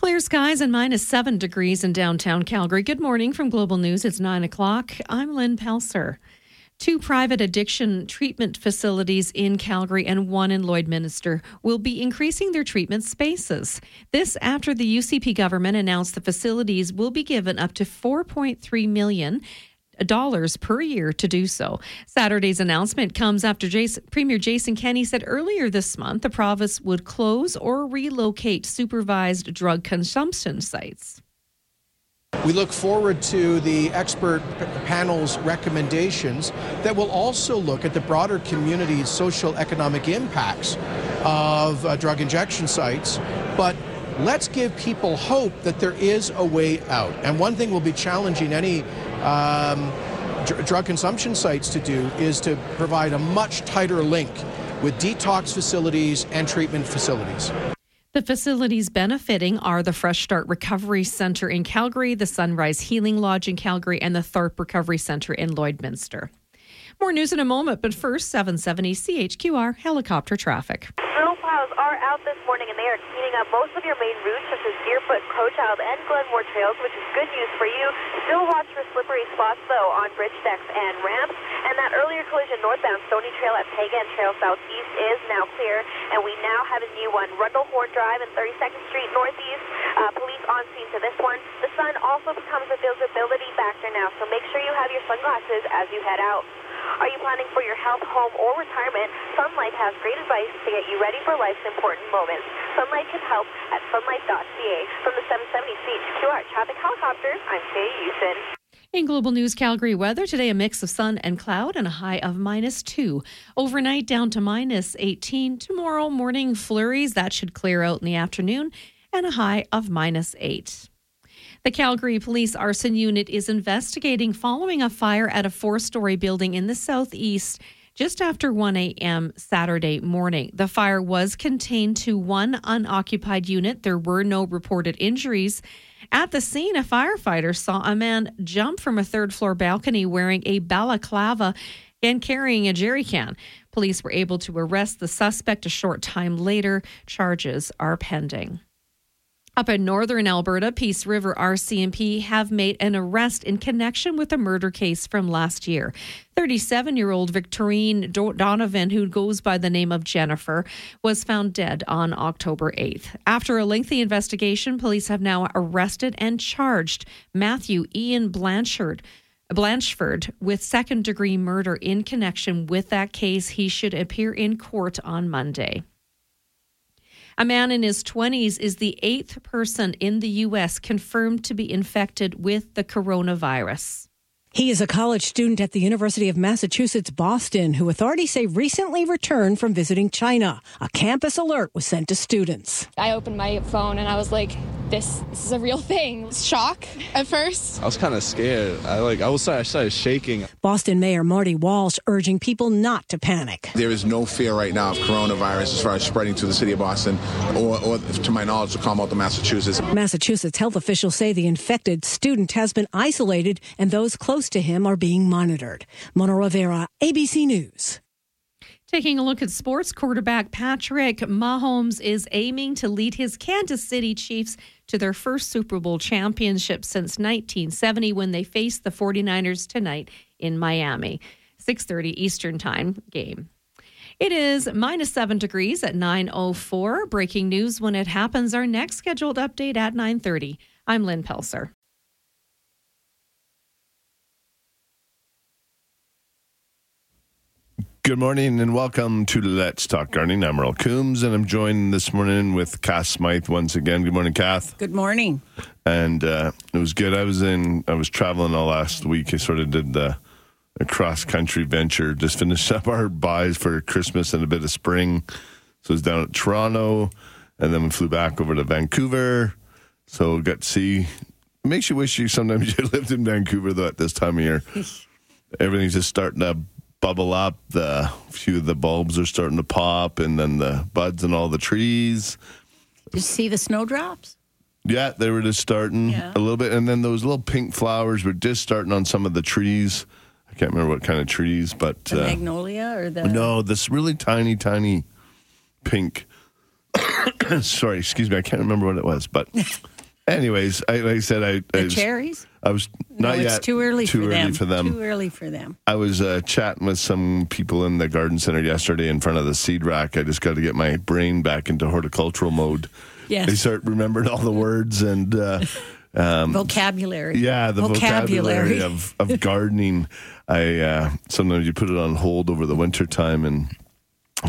Clear skies and minus seven degrees in downtown Calgary. Good morning from Global News. It's nine o'clock. I'm Lynn Pelser. Two private addiction treatment facilities in Calgary and one in Lloydminster will be increasing their treatment spaces. This after the UCP government announced the facilities will be given up to 4.3 million dollars per year to do so. Saturday's announcement comes after Jason, Premier Jason Kenney said earlier this month the province would close or relocate supervised drug consumption sites. We look forward to the expert panel's recommendations that will also look at the broader community's social economic impacts of uh, drug injection sites. But let's give people hope that there is a way out. And one thing will be challenging any um, dr- drug consumption sites to do is to provide a much tighter link with detox facilities and treatment facilities. The facilities benefiting are the Fresh Start Recovery Centre in Calgary, the Sunrise Healing Lodge in Calgary, and the Thorpe Recovery Centre in Lloydminster. More news in a moment, but first, 770 CHQR helicopter traffic are out this morning and they are cleaning up most of your main routes such as Deerfoot, Crowchild, and Glenmore trails, which is good news for you. Watch for slippery spots though on bridge decks and ramps. And that earlier collision northbound Stony Trail at Peigan Trail Southeast is now clear. And we now have a new one, Rundlehorn Drive and 32nd Street Northeast. Uh, police on scene to this one. The sun also becomes a visibility factor now, so make sure you have your sunglasses as you head out. Are you planning for your health, home, or retirement? Sun Life has great advice to get you ready for life's important moments. Sun Life can help at sunlife.ca. From the 770 CHQR Traffic Helicopter, I'm Faye Houston. In Global News Calgary weather, today a mix of sun and cloud and a high of minus two. Overnight down to minus 18. Tomorrow morning flurries, that should clear out in the afternoon, and a high of minus eight. The Calgary Police Arson Unit is investigating following a fire at a four story building in the southeast just after 1 a.m. Saturday morning. The fire was contained to one unoccupied unit. There were no reported injuries. At the scene, a firefighter saw a man jump from a third floor balcony wearing a balaclava and carrying a jerry can. Police were able to arrest the suspect a short time later. Charges are pending. Up in northern Alberta, Peace River RCMP have made an arrest in connection with a murder case from last year. 37 year old Victorine Donovan, who goes by the name of Jennifer, was found dead on October 8th. After a lengthy investigation, police have now arrested and charged Matthew Ian Blanchard. Blanchford with second degree murder in connection with that case. He should appear in court on Monday. A man in his 20s is the eighth person in the U.S. confirmed to be infected with the coronavirus. He is a college student at the University of Massachusetts Boston who authorities say recently returned from visiting China. A campus alert was sent to students. I opened my phone and I was like, this, this is a real thing. Shock at first. I was kind of scared. I like I was I started shaking. Boston Mayor Marty Walsh urging people not to panic. There is no fear right now of coronavirus as far as spreading to the city of Boston or, or to my knowledge, to come of Massachusetts. Massachusetts health officials say the infected student has been isolated and those close close to him are being monitored. Mona Rivera, ABC News. Taking a look at sports, quarterback Patrick Mahomes is aiming to lead his Kansas City Chiefs to their first Super Bowl championship since 1970 when they faced the 49ers tonight in Miami. 6:30 Eastern Time game. It is minus 7 degrees at 9:04. Breaking news when it happens. Our next scheduled update at 9:30. I'm Lynn Pelser. Good morning and welcome to Let's Talk Gardening. I'm Merle Coombs and I'm joined this morning with Kath Smythe once again. Good morning, Kath. Good morning. And uh, it was good. I was in, I was traveling all last week. I sort of did the cross country venture, just finished up our buys for Christmas and a bit of spring. So I was down at Toronto and then we flew back over to Vancouver. So got to see, makes you wish you sometimes you lived in Vancouver though at this time of year. Everything's just starting to bubble up. The few of the bulbs are starting to pop, and then the buds and all the trees. Did you see the snowdrops? Yeah, they were just starting yeah. a little bit, and then those little pink flowers were just starting on some of the trees. I can't remember what kind of trees, but the uh, magnolia or the no, this really tiny, tiny pink. Sorry, excuse me. I can't remember what it was, but anyways, I, like I said, I, I The was, cherries? I was not no, yet it's too early too for early them. for them. Too early for them. I was uh, chatting with some people in the garden center yesterday in front of the seed rack. I just got to get my brain back into horticultural mode. Yes. I start remembering all the words and uh, um, Vocabulary. yeah, the vocabulary, of, of gardening. I uh, sometimes you put it on hold over the winter time, and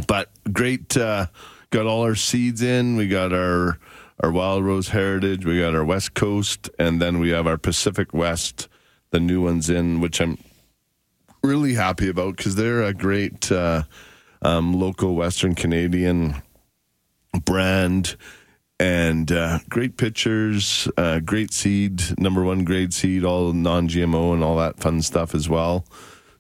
but great. Uh, got all our seeds in. We got our our Wild Rose Heritage. We got our West Coast, and then we have our Pacific West, the new ones in, which I'm really happy about because they're a great uh, um, local Western Canadian brand and uh, great pictures, uh, great seed, number one grade seed, all non GMO and all that fun stuff as well.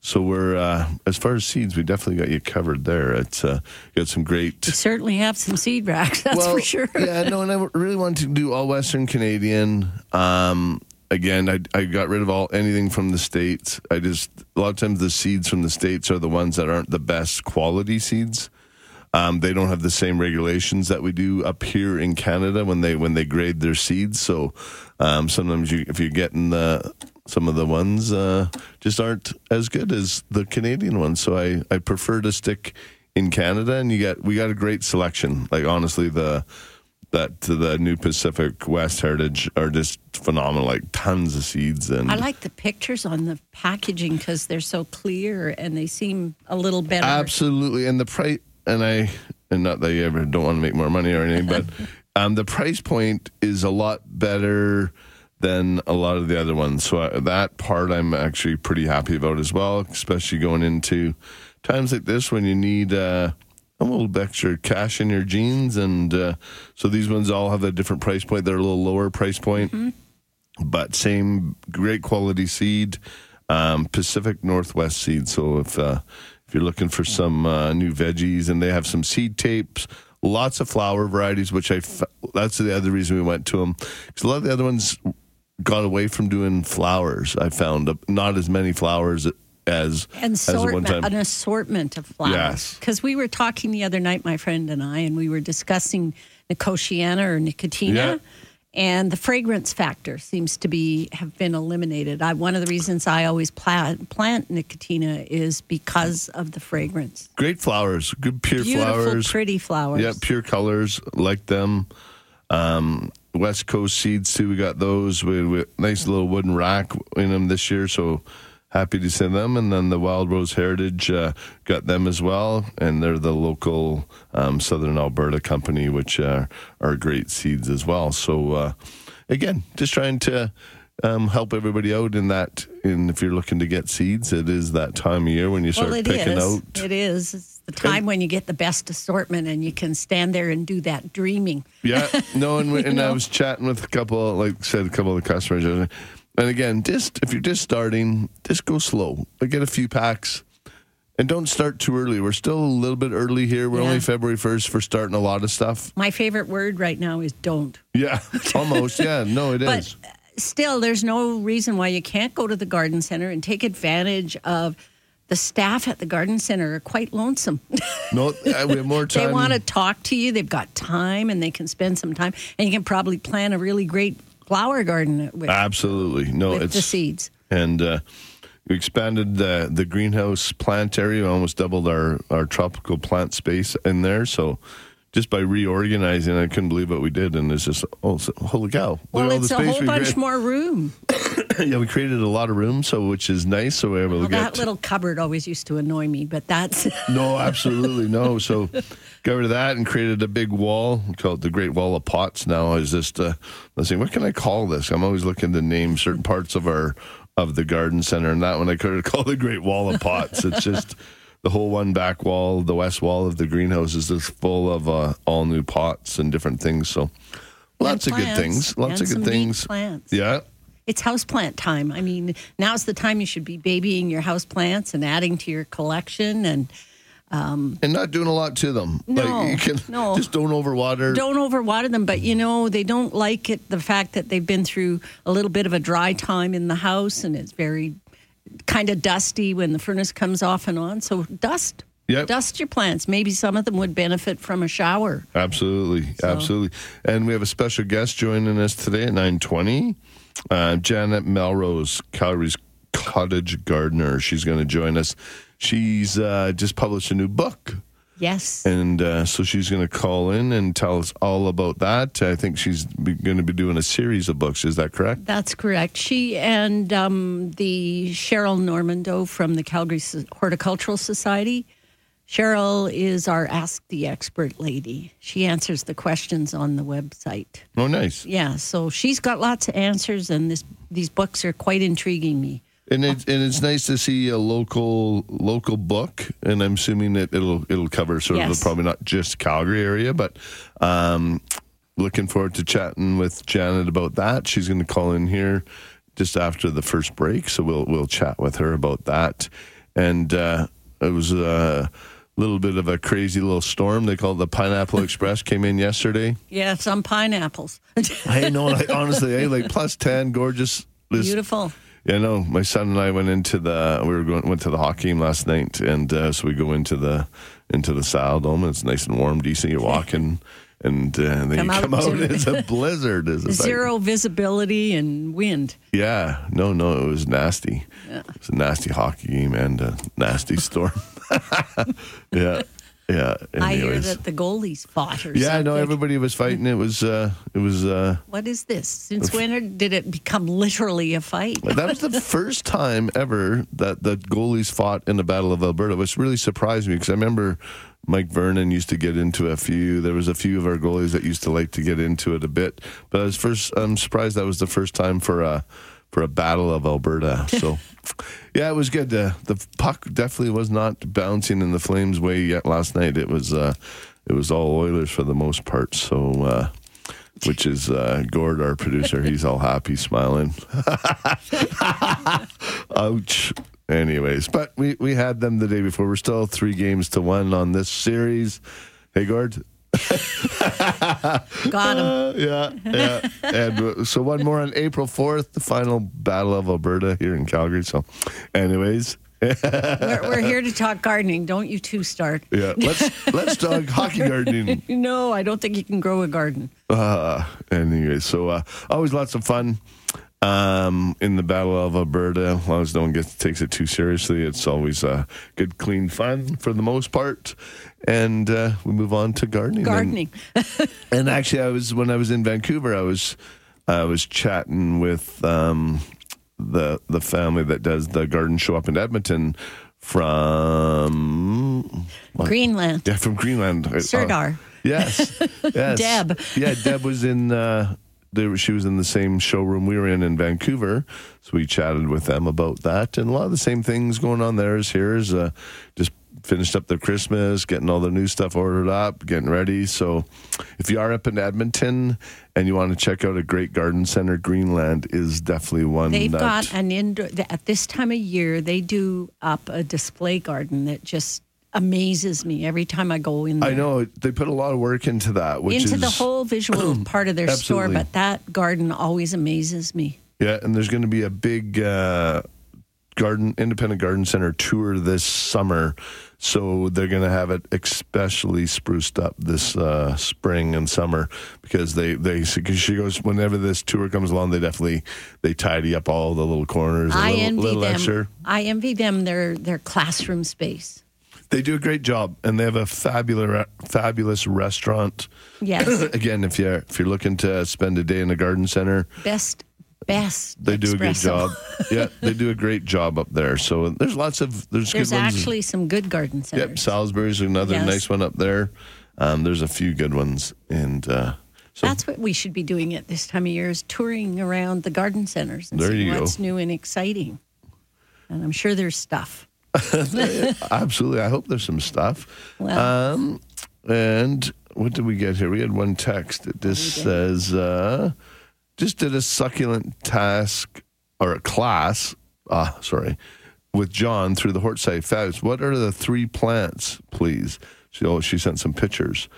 So we're uh, as far as seeds, we definitely got you covered there. It's uh, got some great. We certainly have some seed racks, that's well, for sure. yeah, no, and I really wanted to do all Western Canadian. Um, again, I, I got rid of all anything from the states. I just a lot of times the seeds from the states are the ones that aren't the best quality seeds. Um, they don't have the same regulations that we do up here in Canada when they when they grade their seeds. So um, sometimes you, if you're getting the some of the ones uh, just aren't as good as the Canadian ones. So I, I prefer to stick in Canada, and you get we got a great selection. Like honestly, the that the new Pacific West Heritage are just phenomenal. Like tons of seeds and I like the pictures on the packaging because they're so clear and they seem a little better. Absolutely, and the price, and I, and not that you ever don't want to make more money or anything, but um, the price point is a lot better than a lot of the other ones. So uh, that part I'm actually pretty happy about as well, especially going into times like this when you need. Uh, a little bit extra cash in your jeans, and uh, so these ones all have a different price point. They're a little lower price point, but same great quality seed, um, Pacific Northwest seed. So if uh, if you're looking for some uh, new veggies, and they have some seed tapes, lots of flower varieties, which I f- that's the other reason we went to them because a lot of the other ones got away from doing flowers. I found uh, not as many flowers as an as one assortment, time. an assortment of flowers. Yes. Because we were talking the other night, my friend and I, and we were discussing Nicotiana or Nicotina. Yeah. And the fragrance factor seems to be have been eliminated. I, one of the reasons I always plant, plant Nicotina is because of the fragrance. Great flowers, good pure Beautiful, flowers. pretty flowers. Yeah, pure colors, like them. Um, West Coast seeds too. We got those with, with nice little wooden rack in them this year. So happy to send them. And then the Wild Rose Heritage uh, got them as well, and they're the local um, Southern Alberta company, which uh, are great seeds as well. So uh, again, just trying to. Um, help everybody out in that. And if you're looking to get seeds, it is that time of year when you start well, picking is. out. It is. It's the time when you get the best assortment and you can stand there and do that dreaming. Yeah, no, and, and I was chatting with a couple, like said, a couple of the customers, and again, just if you're just starting, just go slow. Like, Get a few packs, and don't start too early. We're still a little bit early here. We're Yeah. only February first for starting a lot of stuff. My favorite word right now is don't. Yeah, almost. Yeah, no, it is. But still, there's no reason why you can't go to the garden center and take advantage of the staff at the garden center are quite lonesome. No, uh, we have more time. they want to talk to you. They've got time and they can spend some time. And you can probably plant a really great flower garden with, Absolutely, no, with it's the seeds. and uh, we expanded the the greenhouse plant area. We almost doubled our our tropical plant space in there. So just by reorganizing, I couldn't believe what we did, and it's just oh, so- holy cow! Well, at all the it's a whole we bunch more room. yeah, we created a lot of room, so which is nice. So we're able Well, to get that little cupboard always used to annoy me, but that's no, absolutely no. So got rid of that and created a big wall. called the Great Wall of Pots. Now is just uh, let's see, what can I call this? I'm always looking to name certain parts of our of the garden center, and that one I could called the Great Wall of Pots. It's just the whole one back wall, the west wall of the greenhouse is just full of uh, all new pots and different things. So lots of good things. Lots of good things. plants. Yeah. it's houseplant time. I mean, now's the time you should be babying your houseplants and adding to your collection and um, And not doing a lot to them. No, like you can no. just don't overwater. don't overwater them. But you know, they don't like it the fact that they've been through a little bit of a dry time in the house and it's very kind of dusty when the furnace comes off and on. So dust. Yep. Dust your plants. Maybe some of them would benefit from a shower. Absolutely, absolutely. And we have a special guest joining us today at nine twenty. Uh, Janet Melrose, Calgary's cottage gardener. She's going to join us. She's uh, just published a new book. Yes. And uh, so she's going to call in and tell us all about that. I think she's going to be doing a series of books. Is that correct? That's correct. She and um, the Cheryl Normandeau from the Calgary Horticultural Society. Cheryl is our Ask the Expert lady. She answers the questions on the website. Oh, nice. Yeah, so she's got lots of answers, and this these books are quite intriguing me. And it's and it's nice to see a local local book, and I'm assuming that it'll it'll cover sort of Yes. the, probably not just Calgary area, but um, looking forward to chatting with Janet about that. She's going to call in here just after the first break, so we'll we'll chat with her about that. And uh, it was a little bit of a crazy little storm. They call it the Pineapple Express. Came in yesterday. Yeah, some pineapples. I know, like, honestly, eh, like plus ten, gorgeous. This Beautiful. Yeah, no. My son and I went into the we were going went to the hockey game last night, and uh, so we go into the into the Saddledome. And it's nice and warm, decent. You're walking, and uh, then Come you out come out. to- It's a blizzard. It's like- Zero visibility and wind. yeah, no, no. It was nasty. Yeah. It was a nasty hockey game and a nasty storm. yeah, yeah. I hear anyways. that the goalies fought or Yeah, I know something. everybody was fighting. It was uh, it was. Uh, What is this? Since when did it become literally a fight? that was the first time ever that the goalies fought in the Battle of Alberta, which really surprised me because I remember Mike Vernon used to get into a few. There was a few of our goalies that used to like to get into it a bit, but I was first. I'm surprised that was the first time for a for a Battle of Alberta. So, yeah, it was good. The the puck definitely was not bouncing in the Flames' way yet last night. It was uh, it was all Oilers for the most part. So. Uh, which is uh, Gord, our producer. He's all happy, smiling. Ouch. Anyways, but we, we had them the day before. We're still three games to one on this series. Hey, Gord. Got him. Uh, yeah, yeah. and uh, so one more on April 4th, the final Battle of Alberta here in Calgary. So, anyways, We're, we're here to talk gardening. Don't you two start. yeah, let's let's talk hockey gardening. No, I don't think you can grow a garden. Uh, anyway, so uh, always lots of fun um, in the Battle of Alberta. As long as no one gets takes it too seriously, it's always uh, good, clean fun for the most part. And uh, we move on to gardening. And- Gardening. And, actually, I was when I was in Vancouver, I was I was chatting with um, the the family that does the garden show up in Edmonton from Greenland. yeah, from Greenland. Uh, Sirdar. yes. yes. Deb. Yeah, Deb was in. Uh, were, she was in the same showroom we were in in Vancouver, so we chatted with them about that, and a lot of the same things going on there as here is uh, just finished up their Christmas, getting all the new stuff ordered up, getting ready. So, if you are up in Edmonton and you want to check out a great garden center, Greenland is definitely one. They've that, got an indoor, at this time of year, they do up a display garden that just amazes me every time I go in there. I know they put a lot of work into that, which Into is the whole visual part of their store, but that garden always amazes me. Yeah, and there's going to be a big uh, garden independent garden center tour this summer. So they're going to have it especially spruced up this uh, spring and summer because they they cause she goes whenever this tour comes along they definitely they tidy up all the little corners I little, envy little them. extra. I envy them their their classroom space. They do a great job and they have a fabulous fabulous restaurant. Yes, Again, if you are if you're looking to spend a day in a garden center, best best. They do a good job. yeah, they do a great job up there. So there's lots of there's, There's good ones. actually some good garden centers. Yep, Salisbury's another Yes. nice one up there. Um, there's a few good ones, and uh, so That's what we should be doing at this time of year is touring around the garden centers and There seeing you go. what's new and exciting. And I'm sure there's stuff. absolutely, I hope there's some stuff. Um, and what did we get here? We had one text that just says, uh, just did a succulent task or a class, uh, sorry, with John through the Hortside Fabs. What are the three plants, please? She, oh, she sent some pictures.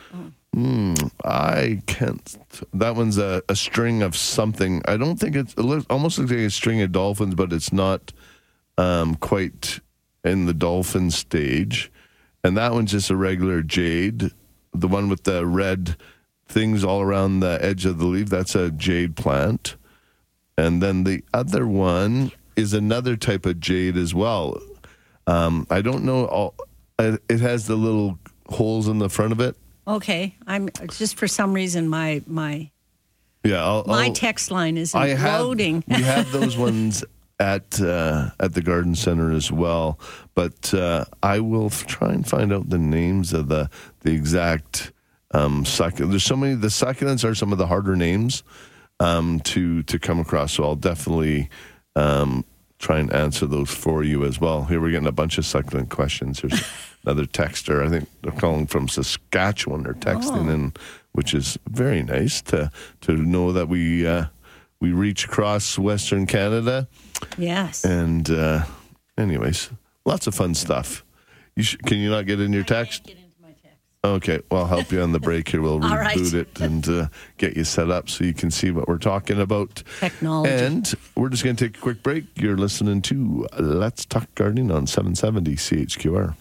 Hmm, I can't. That one's a, a string of something. I don't think it's, it looks, almost looks like a string of dolphins, but it's not um, quite in the dolphin stage. and that one's just a regular jade. The one with the red things all around the edge of the leaf, that's a jade plant. And then the other one is another type of jade as well. Um, I don't know. All, it has the little holes in the front of it. Okay, I'm just for some reason my my Yeah, I'll, my I'll- text line have, loading. we have those ones at uh, at the garden center as well, but uh, I will f- try and find out the names of the the exact um, succulent. There's so many. The succulents are some of the harder names um, to to come across. So I'll definitely um, try and answer those for you as well. Here we're getting a bunch of succulent questions. Here's another texter. I think they're calling from Saskatchewan. They're texting in, which is very nice to to know that we uh, we reach across Western Canada. Yes. And uh, anyways, lots of fun stuff. You sh- can you not get in your text? Okay, well, I'll help you on the break here. We'll reboot right. it and uh, get you set up so you can see what we're talking about. Technology. And we're just going to take a quick break. You're listening to Let's Talk Gardening on 770 CHQR.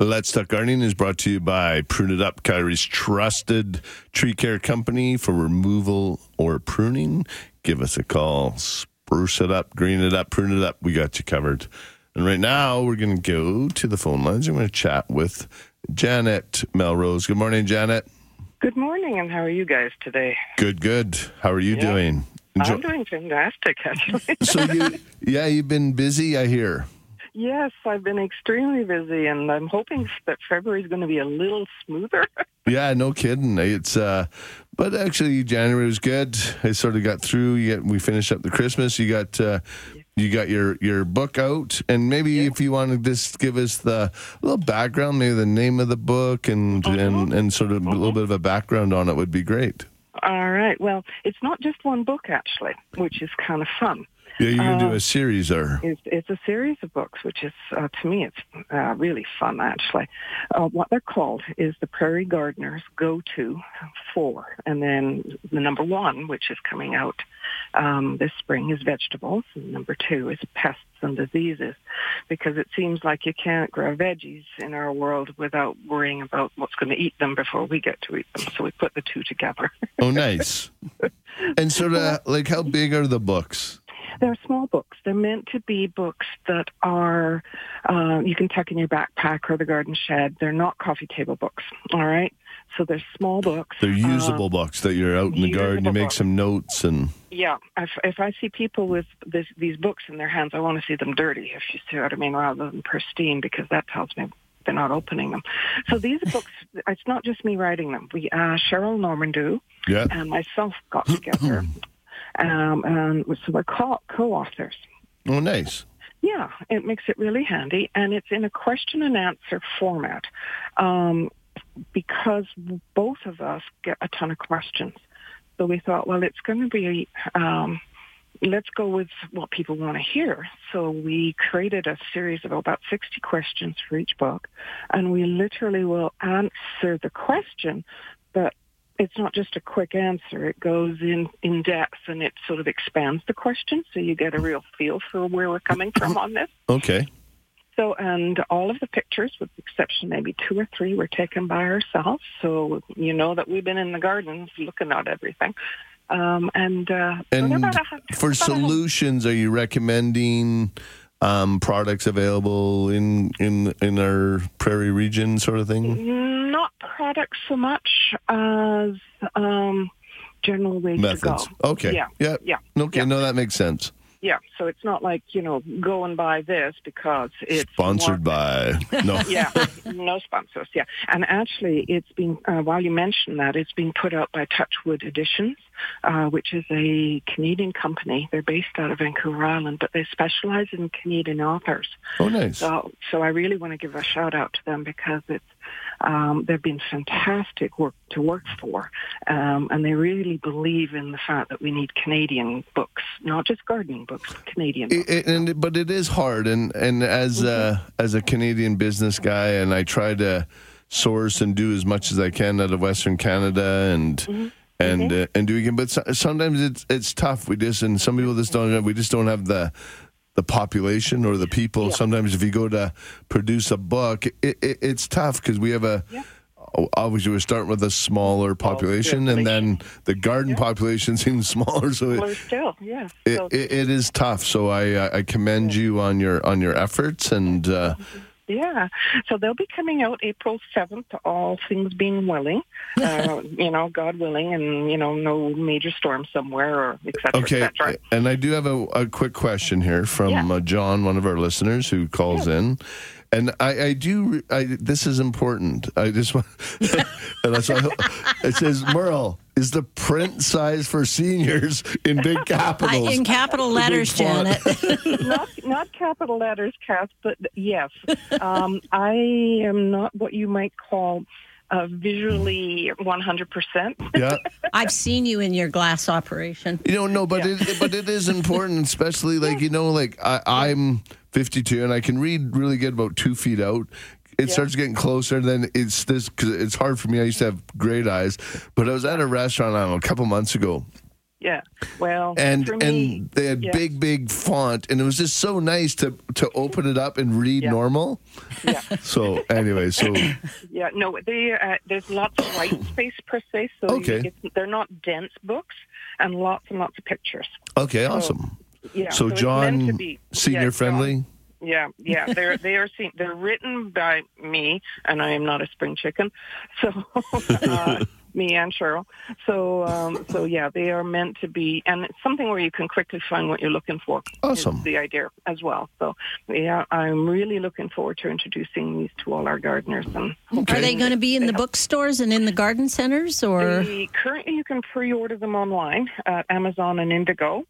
Let's Talk Gardening is brought to you by Prune It Up, Kyrie's trusted tree care company for removal or pruning. Give us a call. Spruce it up, green it up, prune it up. We got you covered. And right now, we're going to go to the phone lines. I'm going to chat with Janet Melrose. Good morning, Janet. Good morning, and how are you guys today? Good, good. How are you Yeah. doing? I'm doing fantastic, actually. so you, yeah, you've been busy, I hear. Yes, I've been extremely busy, and I'm hoping that February is going to be a little smoother. Yeah, no kidding. It's uh but actually January was good. I sort of got through. You get, we finished up the Christmas. You got uh you got your your book out and maybe if you want to just give us the little background, maybe the name of the book and and and sort of a little bit of a background on it would be great. All right. Well, it's not just one book, actually, which is kind of fun. Yeah, you're going to do Uh, a series or It's, it's a series of books, which is, uh, to me, it's uh, really fun, actually. Uh, what they're called is the Prairie Gardener's Go-To for. And then the number one, which is coming out um, this spring, is vegetables. And number two is pests and diseases, because it seems like you can't grow veggies in our world without worrying about what's going to eat them before we get to eat them. So we put the two together. Oh, nice. and sort of like how big are the books? They're small books. They're meant to be books that are uh, you can tuck in your backpack or the garden shed. They're not coffee table books. All right. So they're small books. They're usable books that you're out in the garden, you make books. some notes and yeah. If, if I see people with this, these books in their hands, I want to see them dirty. If you see what I mean, rather than pristine, because that tells me they're not opening them. So these books, it's not just me writing them. We uh, Cheryl Normandeau yeah. and myself got together, um, and so we're co- co-authors. Oh, nice. Yeah, it makes it really handy, and it's in a question and answer format um, because both of us get a ton of questions. So we thought, well, it's going to be, um, let's go with what people want to hear. So we created a series of about 60 questions for each book, and we literally will answer the question, but it's not just a quick answer. It goes in, in depth and it sort of expands the question so you get a real feel for where we're coming from on this. Okay. So, and all of the pictures, with the exception maybe two or three, were taken by ourselves. So you know that we've been in the gardens looking at everything. Um, and uh, And for about a hun- solutions, are you recommending um, products available in, in in our prairie region, sort of thing? Not products so much as um, general ways Methods. to go. Okay. Yeah. Yeah. Yeah. Okay. Yeah. No, that makes sense. Yeah. So it's not like you know go and buy this because it's Sponsored more- by no. yeah, no sponsors. Yeah, and actually, it's been uh, while you mentioned that, it's been put out by Touchwood Editions, uh, which is a Canadian company. They're based out of Vancouver Island, but they specialize in Canadian authors. Oh, nice. So, so I really want to give a shout out to them because it's um, they've been fantastic work to work for, um, and they really believe in the fact that we need Canadian books, not just gardening books, Canadian. books. It, and but it is hard, and and as a as a Canadian business guy, and I try to source and do as much as I can out of Western Canada, and and uh, and doing it. But so, sometimes it's it's tough. We just and some people just don't have. We just don't have the the population or the people. Sometimes if you go to produce a book, it, it, it's tough because we have a. Yeah. Obviously, we're starting with a smaller population, and then the garden population seems smaller. So it, Well, still, yeah. it, it, it is tough. So I I commend you on your on your efforts and uh, yeah. So they'll be coming out April 7th, all things being willing, uh, you know, God willing, and, you know, no major storm somewhere or et cetera, okay. et cetera. And I do have a, a quick question here from Yeah. uh, John, one of our listeners who calls in. And I, I do. I, this is important. I just want. and that's why it says Merle is the print size for seniors in big I, capitals. in capital letters. Janet. not not capital letters, Kath, but yes, um, I am not what you might call uh, visually 100 percent. yeah. I've seen you in your glass operation. You don't know, but it, but it is important, especially like you know, like I, I'm 52 and I can read really good about two feet out. It starts getting closer, then it's this because it's hard for me. I used to have great eyes, but I was at a restaurant know, a couple months ago, Yeah. Well, and me, and they had yeah. big big font, and it was just so nice to to open it up and read Yeah. normal. Yeah. So anyway, so Yeah, no, they, uh, there's lots of white space per se, so Okay. it's, they're not dense books, and lots and lots of pictures. okay, awesome. Yeah, So it's meant to John, be- senior yeah, John- friendly. Yeah, yeah, they're they are seen, they're written by me, and I am not a spring chicken, so uh, me and Cheryl. So um, so yeah, they are meant to be, and it's something where you can quickly find what you're looking for. is Awesome. the idea as well. So yeah, I'm really looking forward to introducing these to all our gardeners. And Are they going to be in the bookstores and in the garden centers, or They- currently, you can pre-order them online at Amazon and Indigo,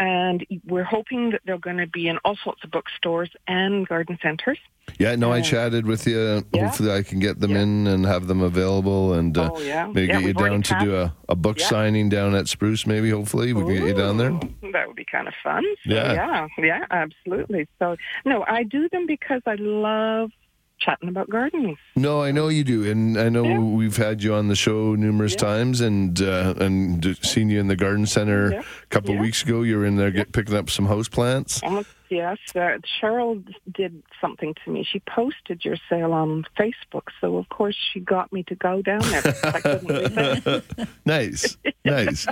and we're hoping that they're going to be in all sorts of bookstores and garden centers. Yeah, no, I chatted with you. Yeah. Hopefully, I can get them in and have them available, and uh, Oh, yeah. maybe Yeah, get you down to do a, a book Yeah. signing down at Spruce. Maybe, hopefully, we can get you down there. That would be kind of fun. So, Yeah. yeah, yeah, absolutely. So, no, I do them because I love chatting about gardening. No, I know you do, and I know Yeah. we've had you on the show numerous times, and uh, and seen you in the garden center Yeah. a couple of Yeah. weeks ago. You were in there get, picking up some house plants. Almost, yes, uh, Cheryl did something to me. She posted your sale on Facebook, so of course she got me to go down there. I couldn't nice, nice.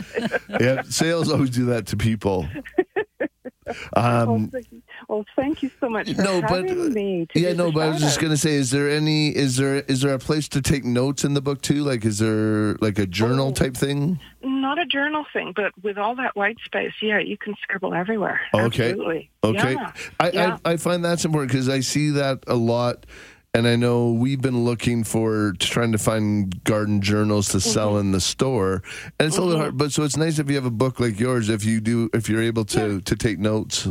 Yeah, sales always do that to people. Um, well, thank you- well, thank you so much for no, but having me. To yeah, no, but I was just gonna say, is there any, is there, is there a place to take notes in the book too? Like, is there like a Oh. journal type thing? Not a journal thing, but with all that white space, yeah, you can scribble everywhere. Okay. Absolutely. Okay, Yeah. I, yeah. I I find that's important because I see that a lot. And I know we've been looking for trying to find garden journals to sell Mm-hmm. in the store, and it's a little hard. But so it's nice if you have a book like yours, if you do, if you're able to to take notes.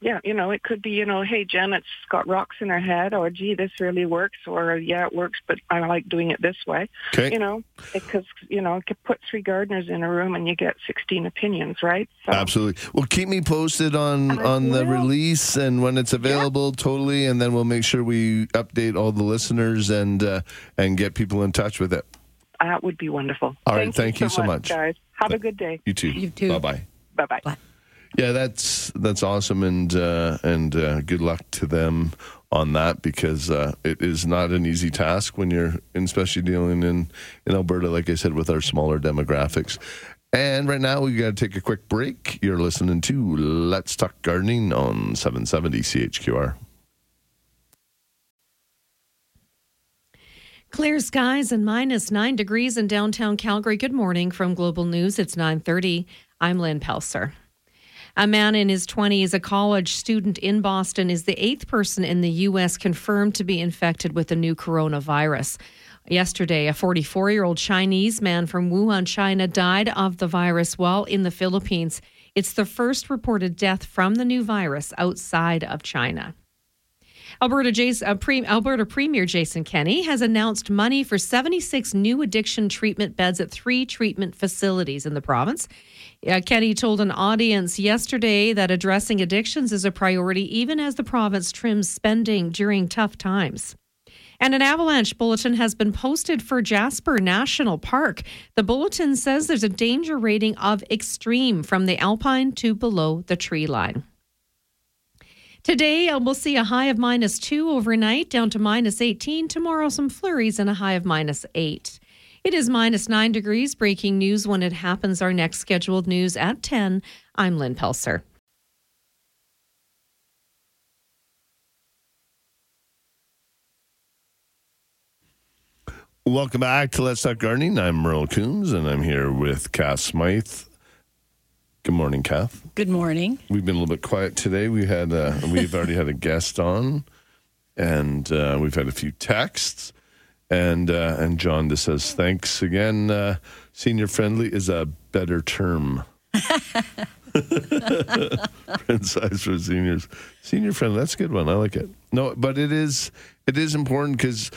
Yeah, you know, it could be, you know, hey, Janet's got rocks in her head, or gee, this really works, or yeah, it works, but I like doing it this way. Okay. You know, because, you know, you could put three gardeners in a room and you get 16 opinions, right? So, Absolutely. Well, keep me posted on I on the will. release and when it's available. Totally, and then we'll make sure we update all the listeners and uh, and get people in touch with it. that would be wonderful. All right, thank you so much. guys. Have a good day. You too. You too. Bye bye. Bye-bye. Bye. Yeah, that's that's awesome, and uh, and uh, good luck to them on that because uh, it is not an easy task when you're, especially dealing in in Alberta, like I said, with our smaller demographics. And right now we got to take a quick break. You're listening to Let's Talk Gardening on 770 CHQR. Clear skies and minus nine degrees in downtown Calgary. Good morning from Global News. It's 9:30. I'm Lynn Pelser. A man in his 20s, a college student in Boston, is the eighth person in the U.S. confirmed to be infected with the new coronavirus. Yesterday, a 44 year old Chinese man from Wuhan, China, died of the virus while in the Philippines. It's the first reported death from the new virus outside of China. Alberta, Jason, uh, Pre- Alberta Premier Jason Kenney has announced money for 76 new addiction treatment beds at three treatment facilities in the province. Uh, Kenney told an audience yesterday that addressing addictions is a priority even as the province trims spending during tough times. And an avalanche bulletin has been posted for Jasper National Park. The bulletin says there's a danger rating of extreme from the alpine to below the tree line. Today, uh, we'll see a high of minus two overnight, down to minus 18. Tomorrow, some flurries and a high of minus eight. It is minus nine degrees. Breaking news when it happens. Our next scheduled news at 10. I'm Lynn Pelser. Welcome back to Let's Talk Gardening. I'm Merle Coombs, and I'm here with Kath Smythe. Good morning, Kath. Good morning. We've been a little bit quiet today. We had uh, we've already had a guest on, and uh, we've had a few texts, and uh, and John just says thanks again. Uh, senior friendly is a better term. Print size for seniors. Senior friendly. That's a good one. I like it. No, but it is it is important because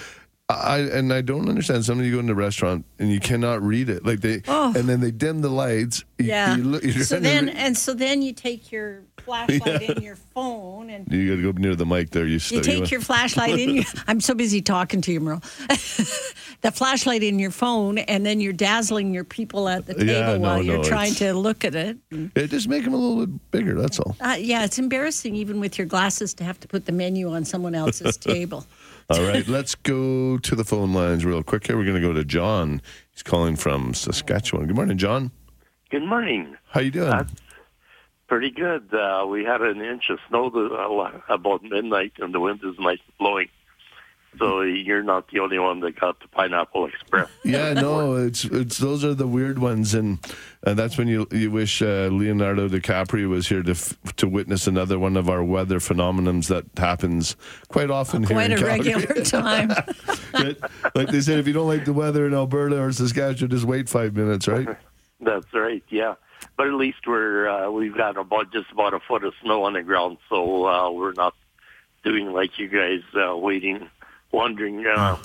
I and I don't understand. Somebody you go into a restaurant and you cannot read it, like they, Oh. and then they dim the lights. You- Yeah. you look- so then, and so then you take your flashlight in your phone and you got to go near the mic there. You, you st- take your flashlight in your. I'm so busy talking to you, Merle. the flashlight in your phone, and then you're dazzling your people at the table Yeah, no, while you're no, trying to look at it. Yeah, just make them a little bit bigger. That's all. Uh, yeah, it's embarrassing even with your glasses to have to put the menu on someone else's table. All right, let's go to the phone lines real quick here. We're going to go to John. He's calling from Saskatchewan. Good morning, John. Good morning. How you doing? That's pretty good. Uh, we had an inch of snow to, uh, about midnight, and the wind is nice and blowing. So you're not the only one that got the Pineapple Express. yeah, no, it's it's those are the weird ones, and and that's when you you wish uh, Leonardo DiCaprio was here to f- to witness another one of our weather phenomenons that happens quite often here Quite in a Calgary. regular time. like they said, if you don't like the weather in Alberta or Saskatchewan, just wait five minutes, right? That's right. Yeah, but at least we're uh, we've got about just about a foot of snow on the ground, so uh, we're not doing like you guys uh, waiting, wondering uh,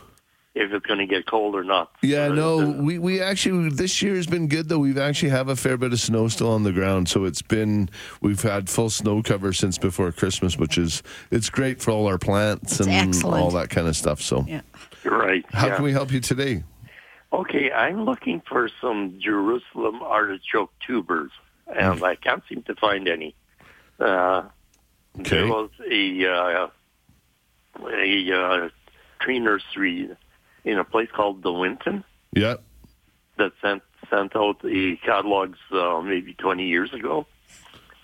if it's going to get cold or not. Yeah, no, we, we actually this year has been good though. We've actually have a fair bit of snow still on the ground, so it's been we've had full snow cover since before Christmas, which is it's great for all our plants It's and excellent. all that kind of stuff. So, Yeah. Right. how yeah. can we help you today? Okay, I'm looking for some Jerusalem artichoke tubers, and I can't seem to find any. Uh, There was a uh, a uh, tree nursery in a place called the Winton Yeah, that sent sent out the catalogs uh, maybe 20 years ago,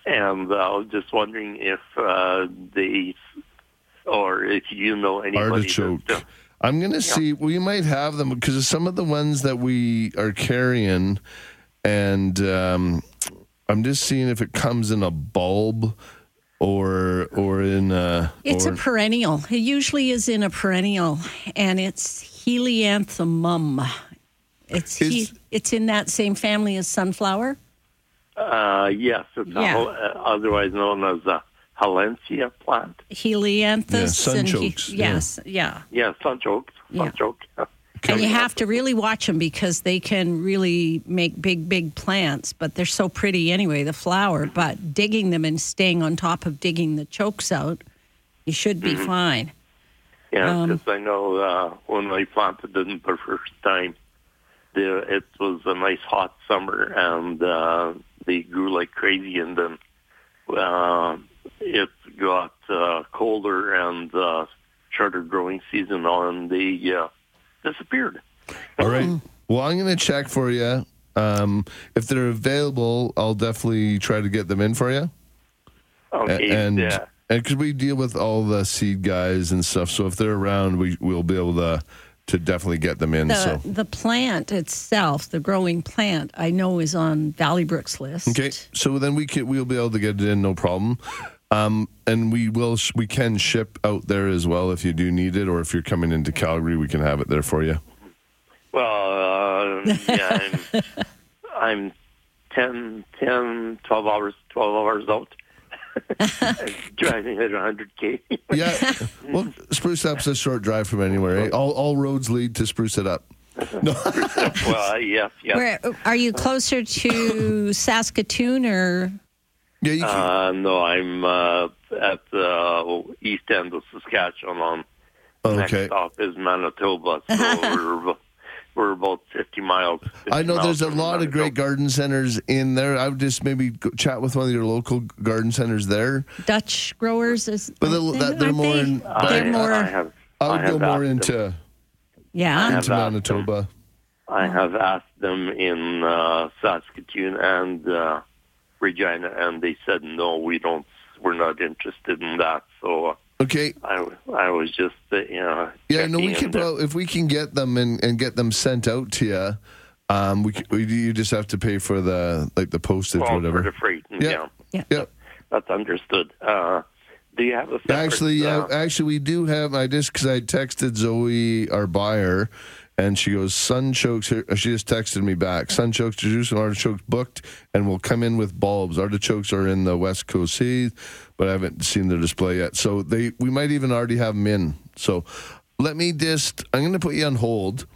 and uh, I was just wondering if uh, they or if you know anybody. artichoke. that- I'm gonna see. We might have them because some of the ones that we are carrying, and um, I'm just seeing if it comes in a bulb or or in a. It's or, a perennial. It usually is in a perennial, and it's helianthemum. It's he, it's in that same family as sunflower. Uh, yes, it's Yeah. hol- uh, otherwise known as a Halencia plant. Helianthus. Yeah, and he- sunchokes, yeah. yes, yeah. Yeah, sunchoke. Yeah. Sunchoke. And you have to really watch them because they can really make big, big plants, but they're so pretty anyway, the flower. But digging them and staying on top of digging the chokes out, you should be Mm-hmm. fine. Yeah, Um, because I know uh, when I planted them the first time, the, it was a nice hot summer, and uh, they grew like crazy, and then uh, it got uh, colder and uh, shorter growing season on, the uh, disappeared. All right. Well, I'm going to check for you. Um, if they're available, I'll definitely try to get them in for you. Okay, and yeah. and because we deal with all the seed guys and stuff, so if they're around, we we'll be able to to definitely get them in. The, so the plant itself, the growing plant, I know is on Valleybrook's list. okay, so then we can we'll be able to get it in, no problem. Um, and we will we can ship out there as well if you do need it, or if you're coming into Calgary, we can have it there for you. Well, uh, yeah, I'm, I'm 10, 10, 12 hours, 12 hours out. driving at 100k. Yeah, well, Spruce Up's a short drive from anywhere. Eh? All all roads lead to Spruce It Up. No, well, yes, yes. Where are you closer to Saskatoon or? yeah, you can, Uh, no, I'm uh, at the east end of Saskatchewan on Next Okay. stop is Manitoba, so we're we're about 50 miles. 50 I know miles there's a lot of great garden centers in there. I would just maybe go chat with one of your local garden centers there. Dutch growers is. But they're, that, they're more they? in. I, They're more. I have. I would I go more into them- yeah. have into asked them. Manitoba. I have asked them in uh, Saskatoon and uh, Regina, and they said no, we don't. We're not interested in that. So Okay. I, I was just, uh, you know, Yeah, no, we checking can. in Well, if we can get them and, and get them sent out to you, um, we, we you just have to pay for the like the postage well, or whatever. for the freight. and, Yeah. Yeah, yeah. that's understood. Uh, do you have a separate, Actually, yeah, uh, actually, we do have. I just because I texted Zoe, our buyer, and she goes, "Sunchokes." Here, she just texted me back. Sunchokes, juice, and artichokes booked, and will come in with bulbs. Artichokes are in the West Coast Sea, but I haven't seen the display yet. So they, we might even already have them in. So let me just. I'm going to put you on hold,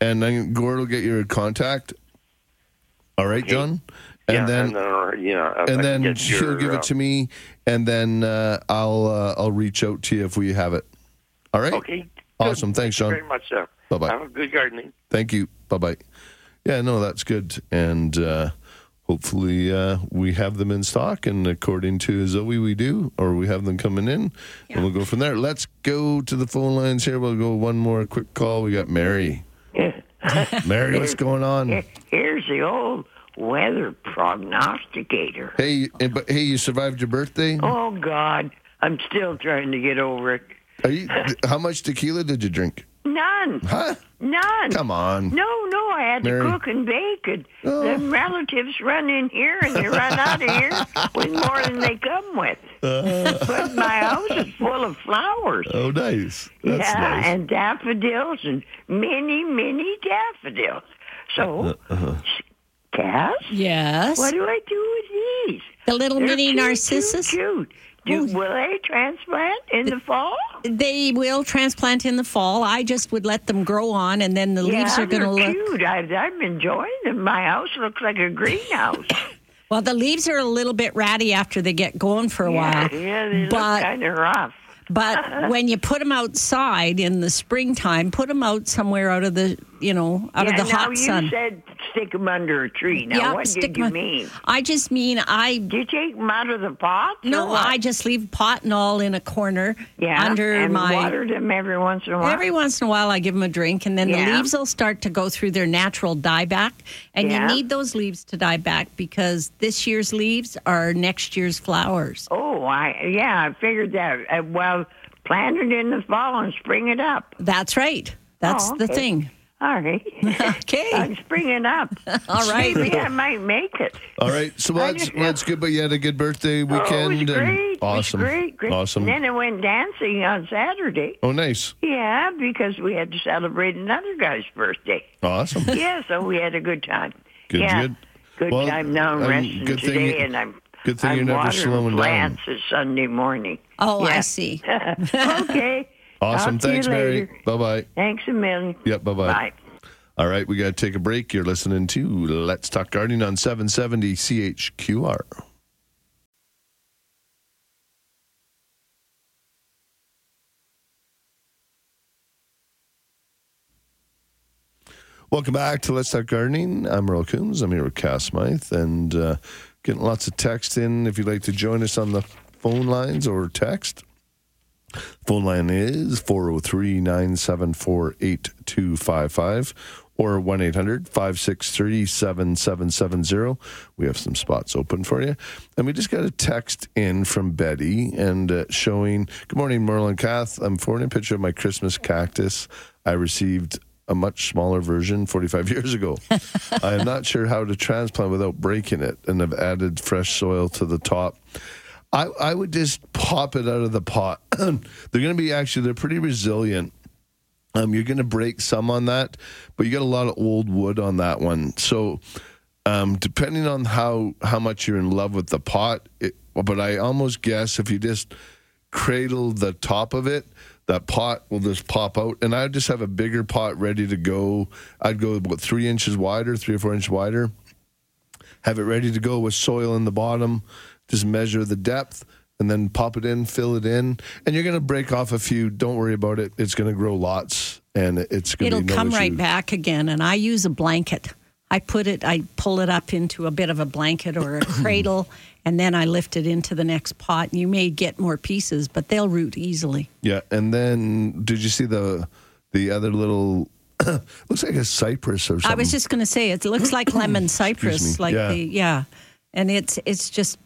and then Gord will get your contact. All right, John. And yeah, then and then, uh, yeah, if I and then she'll your, give uh, it to me, and then uh, I'll uh, I'll reach out to you if we have it. All right. Okay. Awesome. Thanks, John. Very much, sir. Bye-bye. Have a good gardening. Thank you. Bye bye. Yeah, no, that's good, and uh, hopefully uh, we have them in stock. And according to Zoe, we do, or we have them coming in, and we'll go from there. Let's go to the phone lines here. We'll go one more quick call. We got Mary. Mary, what's going on? Here's the old weather prognosticator. Hey, but hey, you survived your birthday. Oh God, I'm still trying to get over it. Are you? How much tequila did you drink? None. Huh? None. Come on. No, no, I had Mary. Oh. to cook and bake, and the relatives run in here and they run out of here with more than they come with. but my house is full of flowers. Oh, nice. That's yeah, nice. and daffodils and many, many daffodils. So, Uh-huh. Cass? Yes. What do I do with these? The little They're mini cute, narcissus? Cute, cute. Do, oh, will they transplant in the fall? They will transplant in the fall. I just would let them grow on, and then the leaves are going to look. cute. I, I'm enjoying them. My house looks like a greenhouse. Well, the leaves are a little bit ratty after they get going for a yeah, while. yeah, they but look kind of rough. but when you put them outside in the springtime, put them out somewhere out of the you know out yeah, of the now hot you sun. said stick them under a tree. Now, Yeah, what did you mean? I just mean I. Do you take them out of the pot? No. I just leave pot and all in a corner yeah, under and my. water them every once in a while. Every once in a while, I give them a drink, and then the leaves will start to go through their natural dieback. And Yeah. you need those leaves to die back because this year's leaves are next year's flowers. Oh, I yeah, I figured that. Uh, well, plant it in the fall and spring it up. That's right. That's Oh, the thing. All right. Okay. I'm springing up. All right. Maybe I might make it. All right, so I that's just- that's good. But you had a good birthday Oh, weekend. it was and- great. It was awesome, great, great. awesome. And then I went dancing on Saturday. oh, nice, Yeah, because we had to celebrate another guy's birthday. awesome. yeah, so we had a good time. Good, yeah, good. Good Well, time. Now I'm resting good thing today, you- and I'm good thing I'm you're never watering slowing down. plants this Sunday morning. Oh, I see. okay. Awesome. Talk Thanks, Mary. Bye bye. Thanks a million. Yep. Bye bye. Bye. All right, we got to take a break. You're listening to Let's Talk Gardening on 770 CHQR. Welcome back to Let's Talk Gardening. I'm Merle Coombs. I'm here with Cass Smythe and uh, getting lots of text in. If you'd like to join us on the phone lines or text, Phone line is 403 974 8255 or 1 800 563 7770. We have some spots open for you. And we just got a text in from Betty and uh, showing Good morning, Merle and Kath. I'm forwarding a picture of my Christmas cactus. I received a much smaller version 45 years ago. I am not sure how to transplant without breaking it and have added fresh soil to the top. I, I would just pop it out of the pot. they're going to be actually, they're pretty resilient. Um, you're going to break some on that, but you got a lot of old wood on that one. So, um, depending on how how much you're in love with the pot, it, but I almost guess if you just cradle the top of it, that pot will just pop out. And I just have a bigger pot ready to go. I'd go about three inches wider, three or four inches wider have it ready to go with soil in the bottom. Just measure the depth, and then pop it in, fill it in, and you're going to break off a few. Don't worry about it. It's going to grow lots, and it's going to It'll no come right back again. And I use a blanket. I put it, I pull it up into a bit of a blanket or a cradle, and then I lift it into the next pot. And you may get more pieces, but they'll root easily. Yeah, and then did you see the the other little? looks like a cypress or something. I was just going to say it looks like lemon cypress, like Yeah. the yeah, and it's it's just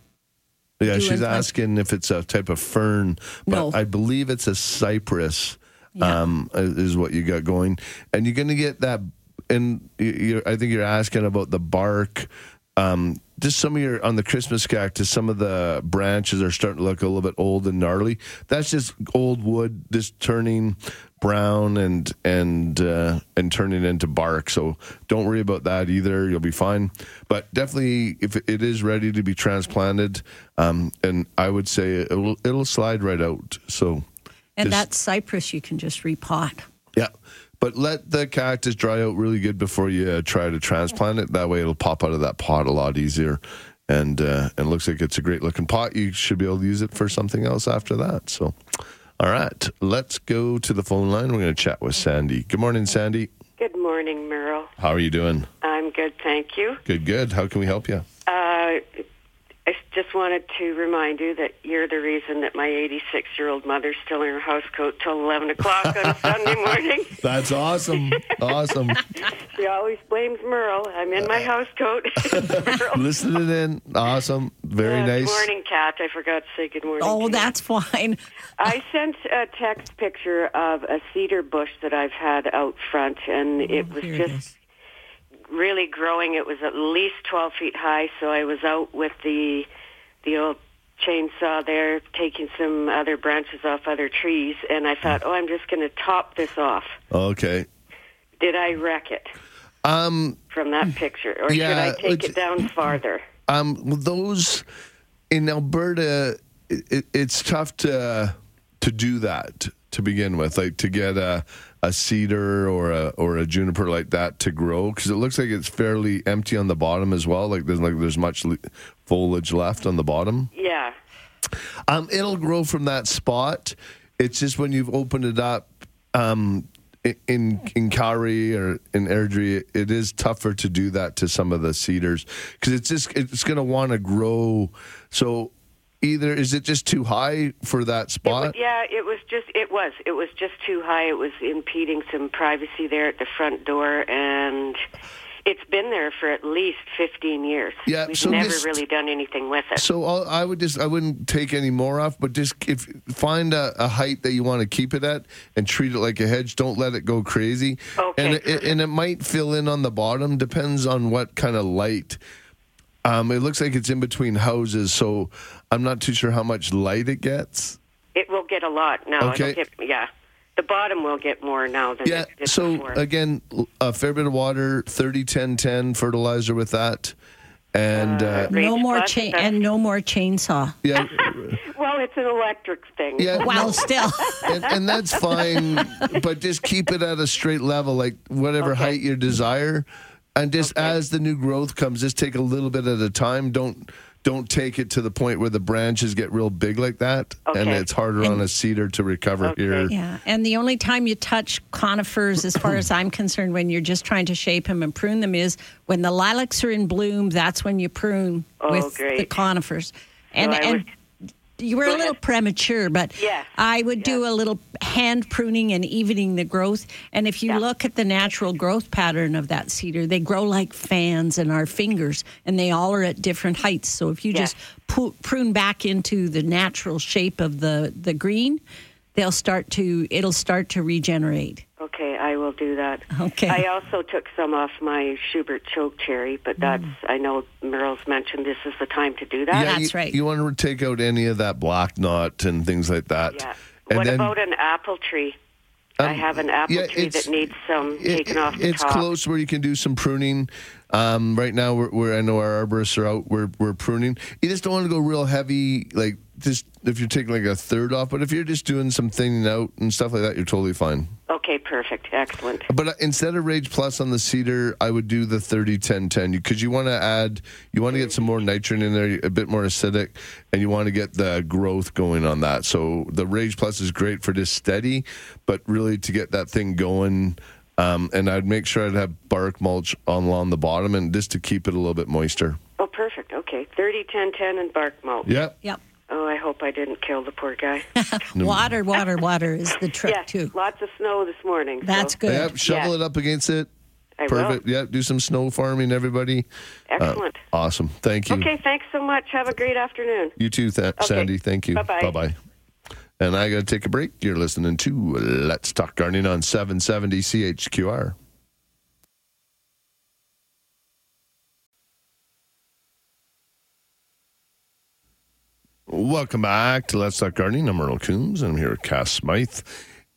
Yeah, doing she's asking if it's a type of fern, but No. I believe it's a cypress. Yeah. Um, is what you got going, and you're going to get that. And you're, I think you're asking about the bark. Um, just some of your on the Christmas cactus, some of the branches are starting to look a little bit old and gnarly. That's just old wood just turning brown and and uh, and turn it into bark. So don't worry about that either. You'll be fine. But definitely, if it is ready to be transplanted, um, and I would say it'll it'll slide right out. So and that cypress you can just repot. yeah. But let the cactus dry out really good before you uh, try to transplant it. That way, it'll pop out of that pot a lot easier, and uh, and it looks like it's a great looking pot. You should be able to use it for something else after that. So, all right, let's go to the phone line. We're going to chat with Sandy. Good morning, Sandy. Good morning, Merle. How are you doing? I'm good, thank you. Good, good. How can we help you? Uh, I just wanted to remind you that you're the reason that my 86 year old mother's still in her house coat till 11 o'clock on a Sunday morning. That's awesome. awesome. She always blames Merle. I'm in my house coat. Merle. Listening in. Awesome. Very Uh, nice. Good morning, Kat. I forgot to say good morning. Oh, to you. that's fine. I sent a text picture of a cedar bush that I've had out front, and it was Oh, it just is. Really growing. It was at least 12 feet high, so I was out with the the old chainsaw there, taking some other branches off other trees, and I thought, oh, I'm just going to top this off. Okay. Did I wreck it Um. from that picture, or Yeah, should I take it down farther? Um, those in Alberta, it, it, it's tough to to do that to begin with, like to get a a cedar or a or a juniper like that to grow because it looks like it's fairly empty on the bottom as well. Like there's like there's much le- foliage left on the bottom. Yeah. Um, it'll grow from that spot. It's just when you've opened it up, um, in in Calgary or in Airdrie, it is tougher to do that to some of the cedars because it's just it's going to want to grow. So either is it just too high for that spot? Yeah, it was just it was it was just too high. It was impeding some privacy there at the front door, and it's been there for at least fifteen years. Yeah, we've so never just- really done anything with it. So I'll, I would just I wouldn't take any more off, but just if find a, a height that you want to keep it at and treat it like a hedge. Don't let it go crazy. Okay, And it, and it might fill in on the bottom. Depends on what kind of light. Um, it looks like it's in between houses, so I'm not too sure how much light it gets. It will get a lot now. Okay. It'll get, yeah, the bottom will get more now than Yeah. it did So before. again, a fair bit of water, 30, 10, 10 fertilizer with that, and uh, No more plus, chain and no more chainsaw. yeah. well, it's an electric thing. Yeah, Well, still. and, and that's fine, but just keep it at a straight level, like whatever Okay. height you desire, and just as the new growth comes, just take a little bit at a time. Don't don't take it to the point where the branches get real big like that, and it's harder on a cedar to recover Okay. here. Yeah, and the only time you touch conifers, as far as I'm concerned, when you're just trying to shape them and prune them, is when the lilacs are in bloom. That's when you prune Oh, with great. the conifers. And I and you were a little premature, but Yeah, I would do a little hand pruning and evening the growth. And if you Yeah. look at the natural growth pattern of that cedar, they grow like fans in our fingers, and they all are at different heights. So if you just prune back into the natural shape of the the green, they'll start to it'll start to regenerate. Okay, I will do that. Okay. I also took some off my Schubert choke cherry, but that's Mm. I know Merle's mentioned this is the time to do that. Yeah, That's you, right. You want to take out any of that black knot and things like that. Yeah. And what then, about an apple tree? I Um, have an apple yeah, tree that needs some it- taken off the it's top. close where you can do some pruning. Um, right now, we're, we're I know our arborists are out. We're we're pruning. You just don't want to go real heavy, like just if you're taking like a third off. But if you're just doing some thinning out and stuff like that, you're totally fine. Okay, perfect. Excellent. But uh, instead of Rage Plus on the cedar, I would do the 30 10 10 because you want to add, you want to get some more nitrogen in there, a bit more acidic, and you want to get the growth going on that. So the Rage Plus is great for just steady, but really to get that thing going. Um, and I'd make sure I'd have bark mulch on along the bottom and just to keep it a little bit moister. Oh, perfect. Okay. 30, 10, 10, and bark mulch. Yep. Yep. Oh, I hope I didn't kill the poor guy. Water, water, water is the trick yeah, too. lots of snow this morning. That's so. good. Yep. Shovel Yeah. it up against it. I will. Perfect. Yep. Do some snow farming, everybody. Uh, Excellent. awesome. Thank you. Okay, thanks so much. Have a great afternoon. You too, th- Okay. Sandy. Thank you. Bye-bye. Bye bye. And I got to take a break. You're listening to Let's Talk Gardening on 770 CHQR. Welcome back to Let's Talk Gardening. I'm Merle Coombs, and I'm here with Cass Smythe.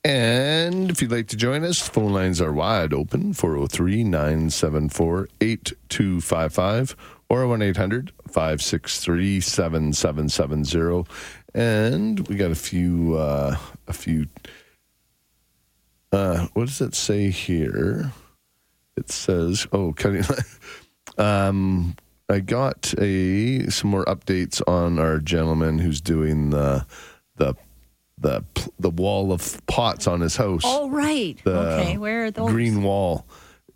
And if you'd like to join us, phone lines are wide open 403 974 8255 or 1 800 563 7770. And we got a few, uh, a few, uh, what does it say here? It says, oh, cutting. um, I got a some more updates on our gentleman who's doing the the the the wall of pots on his house. Oh, right. The okay, where are those? green wall.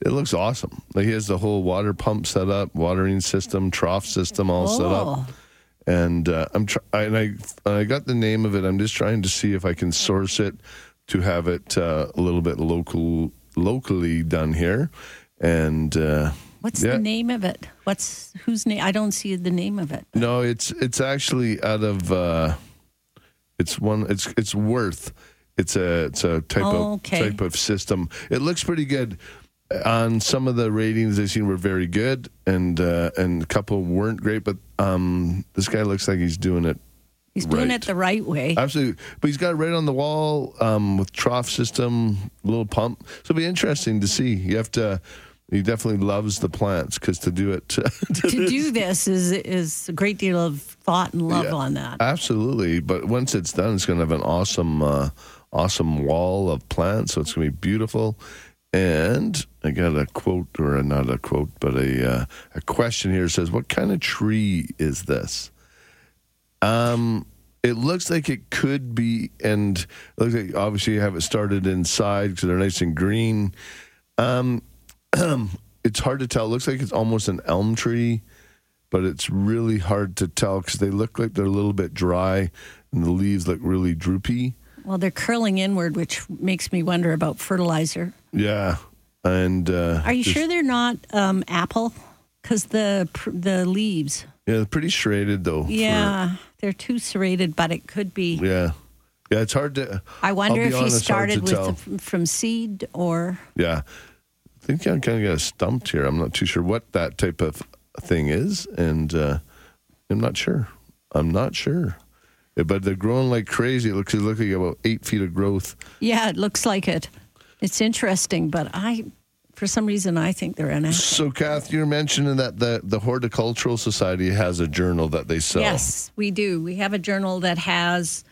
It looks awesome. Like he has the whole water pump set up, watering system, trough system all set Oh. up. And uh, I'm try- and I I got the name of it. I'm just trying to see if I can source it to have it uh, a little bit local locally done here. And uh, What's yeah. the name of it? What's whose name? I don't see the name of it. No, it's it's actually out of uh it's one it's it's worth. It's a it's a type Oh, of type of system. It looks pretty good. On some of the ratings I've seen were very good and uh and a couple weren't great, but um this guy looks like he's doing it He's doing right. it the right way. Absolutely. But he's got it right on the wall um, with trough system, little pump. So it'll be interesting to see. You have to, he definitely loves the plants because to do it. to do this is is a great deal of thought and love Yeah. on that. Absolutely. But once it's done, it's going to have an awesome, uh, awesome wall of plants. So it's going to be beautiful. And I got a quote, or not a quote, but a uh, a question here. Says, "What kind of tree is this?" Um, it looks like it could be, and it looks like obviously you have it started inside because they're nice and green. Um, it's hard to tell. It looks like it's almost an elm tree, but it's really hard to tell because they look like they're a little bit dry, and the leaves look really droopy. Well, they're curling inward, which makes me wonder about fertilizer. Yeah, and uh, Are you just- sure they're not um, apple? Because the the leaves, Yeah, they're pretty serrated though. for- yeah, they're too serrated, but it could be. yeah, yeah. It's hard to. I wonder if he honest, started with the, from seed or Yeah. I think I kind of got stumped here. I'm not too sure what that type of thing is, and uh, I'm not sure. I'm not sure. But they're growing like crazy. It looks, it looks like about eight feet of growth. yeah, it looks like it. It's interesting, but I, for some reason, I think they're an apple. So, Kath, you're mentioning that the, the Horticultural Society has a journal that they sell. Yes, we do. We have a journal that has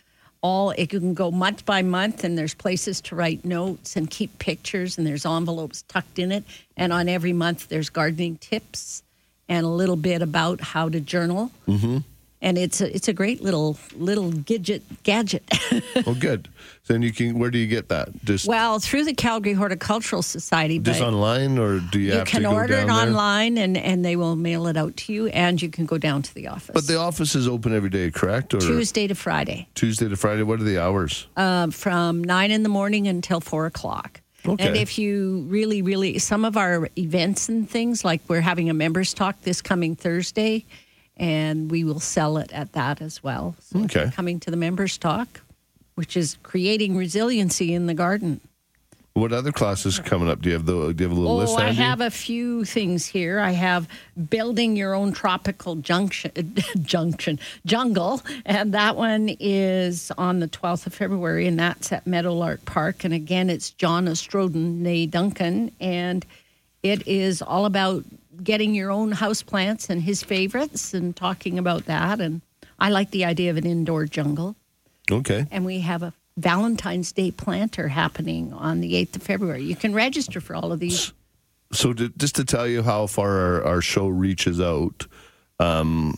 all, it can go month by month, and there's places to write notes and keep pictures, and there's envelopes tucked in it. And on every month, there's gardening tips and a little bit about how to journal. Mm-hmm. And it's a, it's a great little little gadget gadget. well, good. Then you can. Where do you get that? Just well, through the Calgary Horticultural Society, just online, or do you, you have can to go order it down there? online, and and they will mail it out to you, and you can go down to the office But the office is open every day, correct? Or Tuesday to Friday. Tuesday to Friday. What are the hours? um, from nine in the morning until four o'clock. Okay. And if you really, really, some of our events and things, like we're having a members talk this coming Thursday, and we will sell it at that as well. So Okay. coming to the members talk, which is creating resiliency in the garden. What other classes coming up? Do you have the? Do you have a little Oh, list? I handy? have a few things here. I have building your own tropical junction, junction jungle, and that one is on the 12th of February, and that's at Meadowlark Park. And again, it's John Ostroden, nay Duncan, and it is all about getting your own house plants and his favorites and talking about that. And I like the idea of an indoor jungle. Okay. And we have a Valentine's Day planter happening on the 8th of February. You can register for all of these. So to, just to tell you how far our, our show reaches out, um,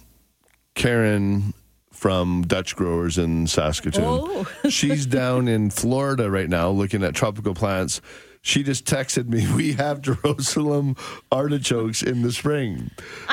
Karen from Dutch Growers in Saskatoon. Oh. She's down in Florida right now looking at tropical plants. She just texted me, "We have Jerusalem artichokes in the spring."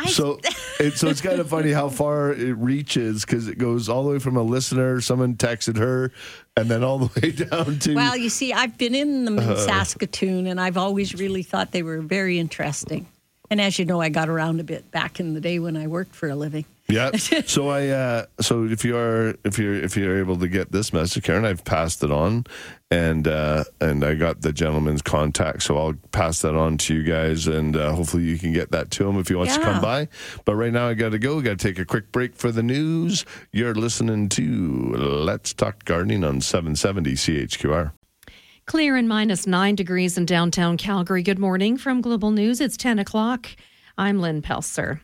so, it, so it's kind of funny how far it reaches because it goes all the way from a listener, someone texted her, and then all the way down to. Well, you see, I've been in them in Uh. Saskatoon, and I've always really thought they were very interesting. And as you know, I got around a bit back in the day when I worked for a living. Yeah. So I uh so if you are if you're if you're able to get this message, Karen, I've passed it on and uh and I got the gentleman's contact, so I'll pass that on to you guys and uh, hopefully you can get that to him if he wants to come by. But right now I gotta go, gotta take a quick break for the news. You're listening to Let's Talk Gardening on seven seventy CHQR. Clear and minus nine degrees in downtown Calgary. Good morning from Global News. It's 10 o'clock. I'm Lynn Pelser.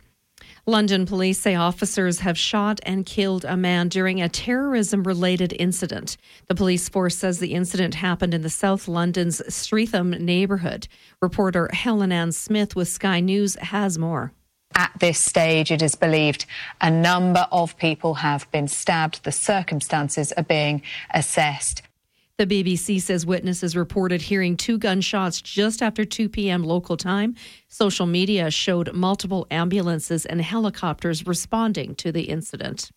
London police say officers have shot and killed a man during a terrorism related incident. The police force says the incident happened in the South London's Streatham neighbourhood. Reporter Helen Ann Smith with Sky News has more. At this stage, it is believed a number of people have been stabbed. The circumstances are being assessed. The BBC says witnesses reported hearing two gunshots just after 2 p.m. local time. Social media showed multiple ambulances and helicopters responding to the incident.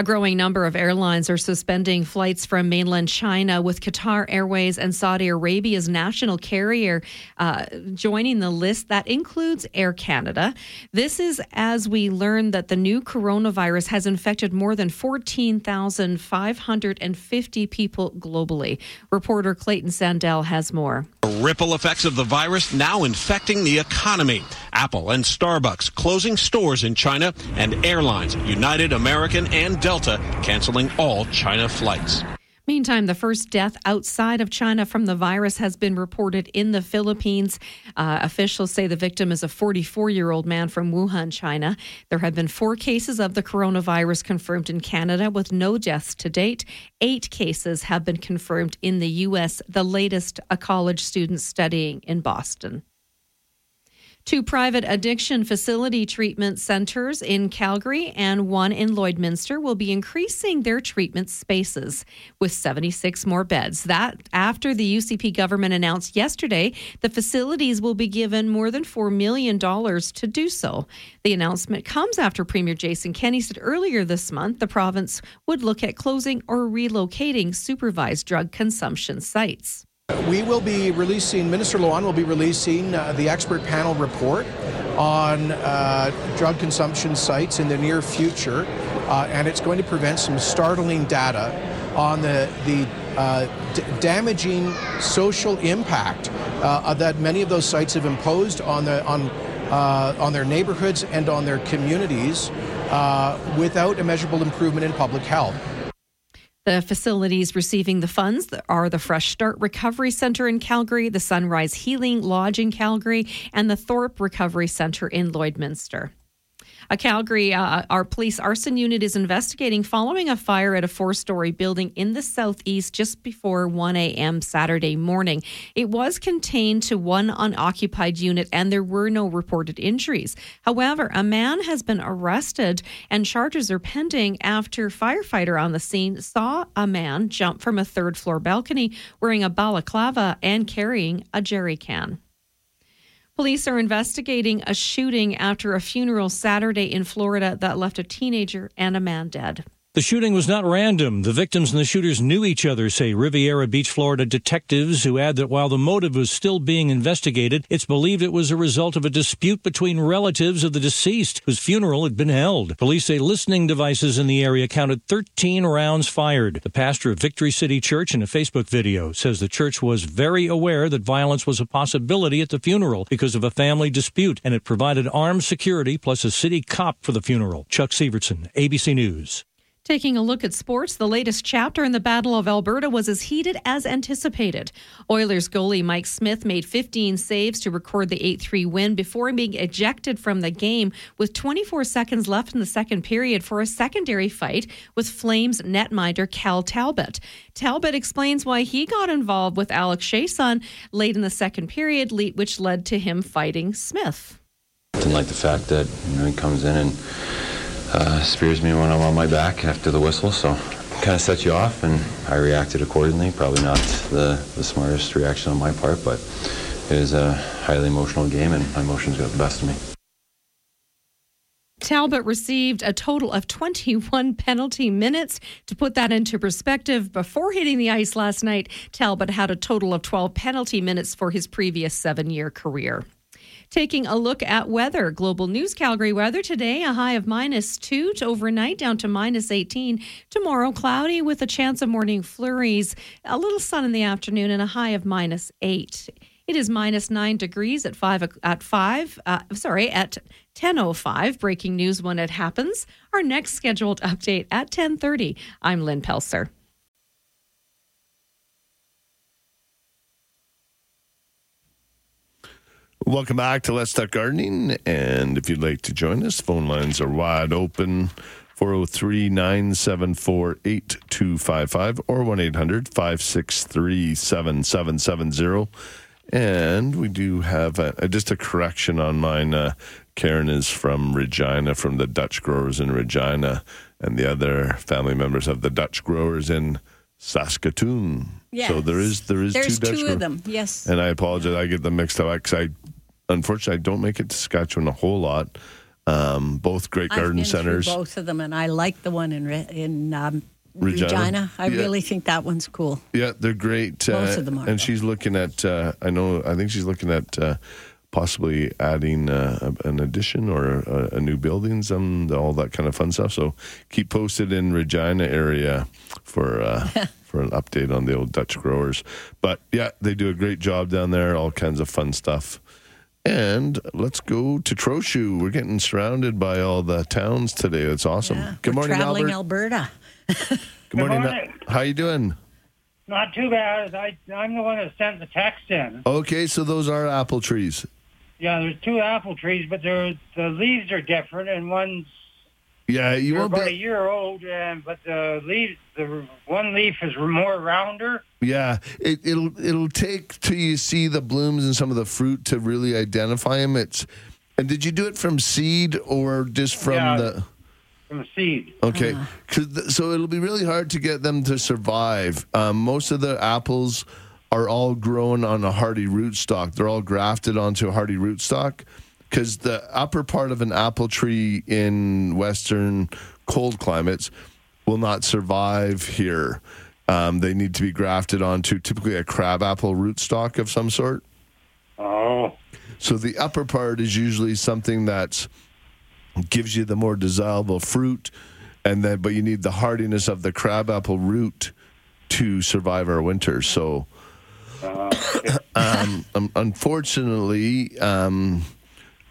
A growing number of airlines are suspending flights from mainland China, with Qatar Airways and Saudi Arabia's national carrier uh, joining the list that includes Air Canada. This is as we learn that the new coronavirus has infected more than 14,550 people globally. Reporter Clayton Sandell has more. Ripple effects of the virus now infecting the economy. Apple and Starbucks closing stores in China and airlines, United, American, and Delta canceling all China flights. Meantime, the first death outside of China from the virus has been reported in the Philippines. Uh, officials say the victim is a 44 year old man from Wuhan, China. There have been four cases of the coronavirus confirmed in Canada with no deaths to date. Eight cases have been confirmed in the U.S., the latest a college student studying in Boston. Two private addiction facility treatment centers in Calgary and one in Lloydminster will be increasing their treatment spaces with 76 more beds. That after the UCP government announced yesterday the facilities will be given more than $4 million to do so. The announcement comes after Premier Jason Kenney said earlier this month the province would look at closing or relocating supervised drug consumption sites. We will be releasing, Minister Luan will be releasing uh, the expert panel report on uh, drug consumption sites in the near future, uh, and it's going to present some startling data on the, the uh, d- damaging social impact uh, that many of those sites have imposed on, the, on, uh, on their neighborhoods and on their communities without a measurable improvement in public health. The facilities receiving the funds are the Fresh Start Recovery Center in Calgary, the Sunrise Healing Lodge in Calgary, and the Thorpe Recovery Center in Lloydminster. A Calgary, uh, our police arson unit is investigating following a fire at a four story building in the southeast just before 1 a.m. Saturday morning. It was contained to one unoccupied unit and there were no reported injuries. However, a man has been arrested and charges are pending after firefighter on the scene saw a man jump from a third floor balcony wearing a balaclava and carrying a jerry can. Police are investigating a shooting after a funeral Saturday in Florida that left a teenager and a man dead. The shooting was not random. The victims and the shooters knew each other, say Riviera Beach, Florida detectives, who add that while the motive was still being investigated, it's believed it was a result of a dispute between relatives of the deceased, whose funeral had been held. Police say listening devices in the area counted 13 rounds fired. The pastor of Victory City Church in a Facebook video says the church was very aware that violence was a possibility at the funeral because of a family dispute, and it provided armed security plus a city cop for the funeral. Chuck Sivertsen, ABC News. Taking a look at sports, the latest chapter in the Battle of Alberta was as heated as anticipated. Oilers goalie Mike Smith made 15 saves to record the 8 3 win before being ejected from the game with 24 seconds left in the second period for a secondary fight with Flames netminder Cam Talbot. Talbot explains why he got involved with Alex Chiasson late in the second period, which led to him fighting Smith. Didn't like the fact that you know, he comes in and uh, spears me when I'm on my back after the whistle, so kind of set you off, and I reacted accordingly. Probably not the, the smartest reaction on my part, but it is a highly emotional game, and my emotions got the best of me. Talbot received a total of 21 penalty minutes. To put that into perspective, before hitting the ice last night, Talbot had a total of 12 penalty minutes for his previous seven year career. Taking a look at weather, global news Calgary weather today, a high of minus two to overnight down to minus 18. Tomorrow, cloudy with a chance of morning flurries, a little sun in the afternoon, and a high of minus eight. It is minus nine degrees at five at five. Uh, sorry, at ten oh five. Breaking news when it happens. Our next scheduled update at ten thirty. I'm Lynn Pelser. Welcome back to Let's Talk Gardening. And if you'd like to join us, phone lines are wide open 403 974 8255 or 1 800 563 7770. And we do have a, just a correction on mine. Uh, Karen is from Regina, from the Dutch growers in Regina, and the other family members of the Dutch growers in Saskatoon. Yes. So there is there is There's two Dutch two of them. Yes. And I apologize. I get them mixed up because I, unfortunately, I don't make it to Saskatchewan a whole lot. Um, both great garden centers. Both of them, and I like the one in in um, Regina? Regina. I Yeah. really think that one's cool. Yeah, they're great. Both uh, of them are, And she's looking at. Uh, I know. I think she's looking at uh, possibly adding uh, an addition or a, a new building, some all that kind of fun stuff. So keep posted in Regina area for. Uh, For an update on the old Dutch growers. But yeah, they do a great job down there, all kinds of fun stuff. And let's go to Trochu. We're getting surrounded by all the towns today. That's awesome. Good We're morning, traveling Albert. Alberta. Good morning. morning. How you doing? Not too bad. I, I'm the one that sent the text in. Okay, so those are apple trees. Yeah, there's two apple trees, but they're, the leaves are different, and one's Yeah, you they're won't about a year old, and but the leaves, the one leaf is more rounder. Yeah, it, it'll it'll take till you see the blooms and some of the fruit to really identify them. It's and did you do it from seed or just from Yeah. the? from the seed. Okay, 'Cause th- so it'll be really hard to get them to survive. Um, most of the apples are all grown on a hardy rootstock. They're all grafted onto a hardy rootstock because the upper part of an apple tree in western cold climates will not survive here. Um, they need to be grafted onto typically a crabapple rootstock of some sort. Oh, So the upper part is usually something that gives you the more desirable fruit, and then but you need the hardiness of the crabapple root to survive our winter. So, um, um, unfortunately, um,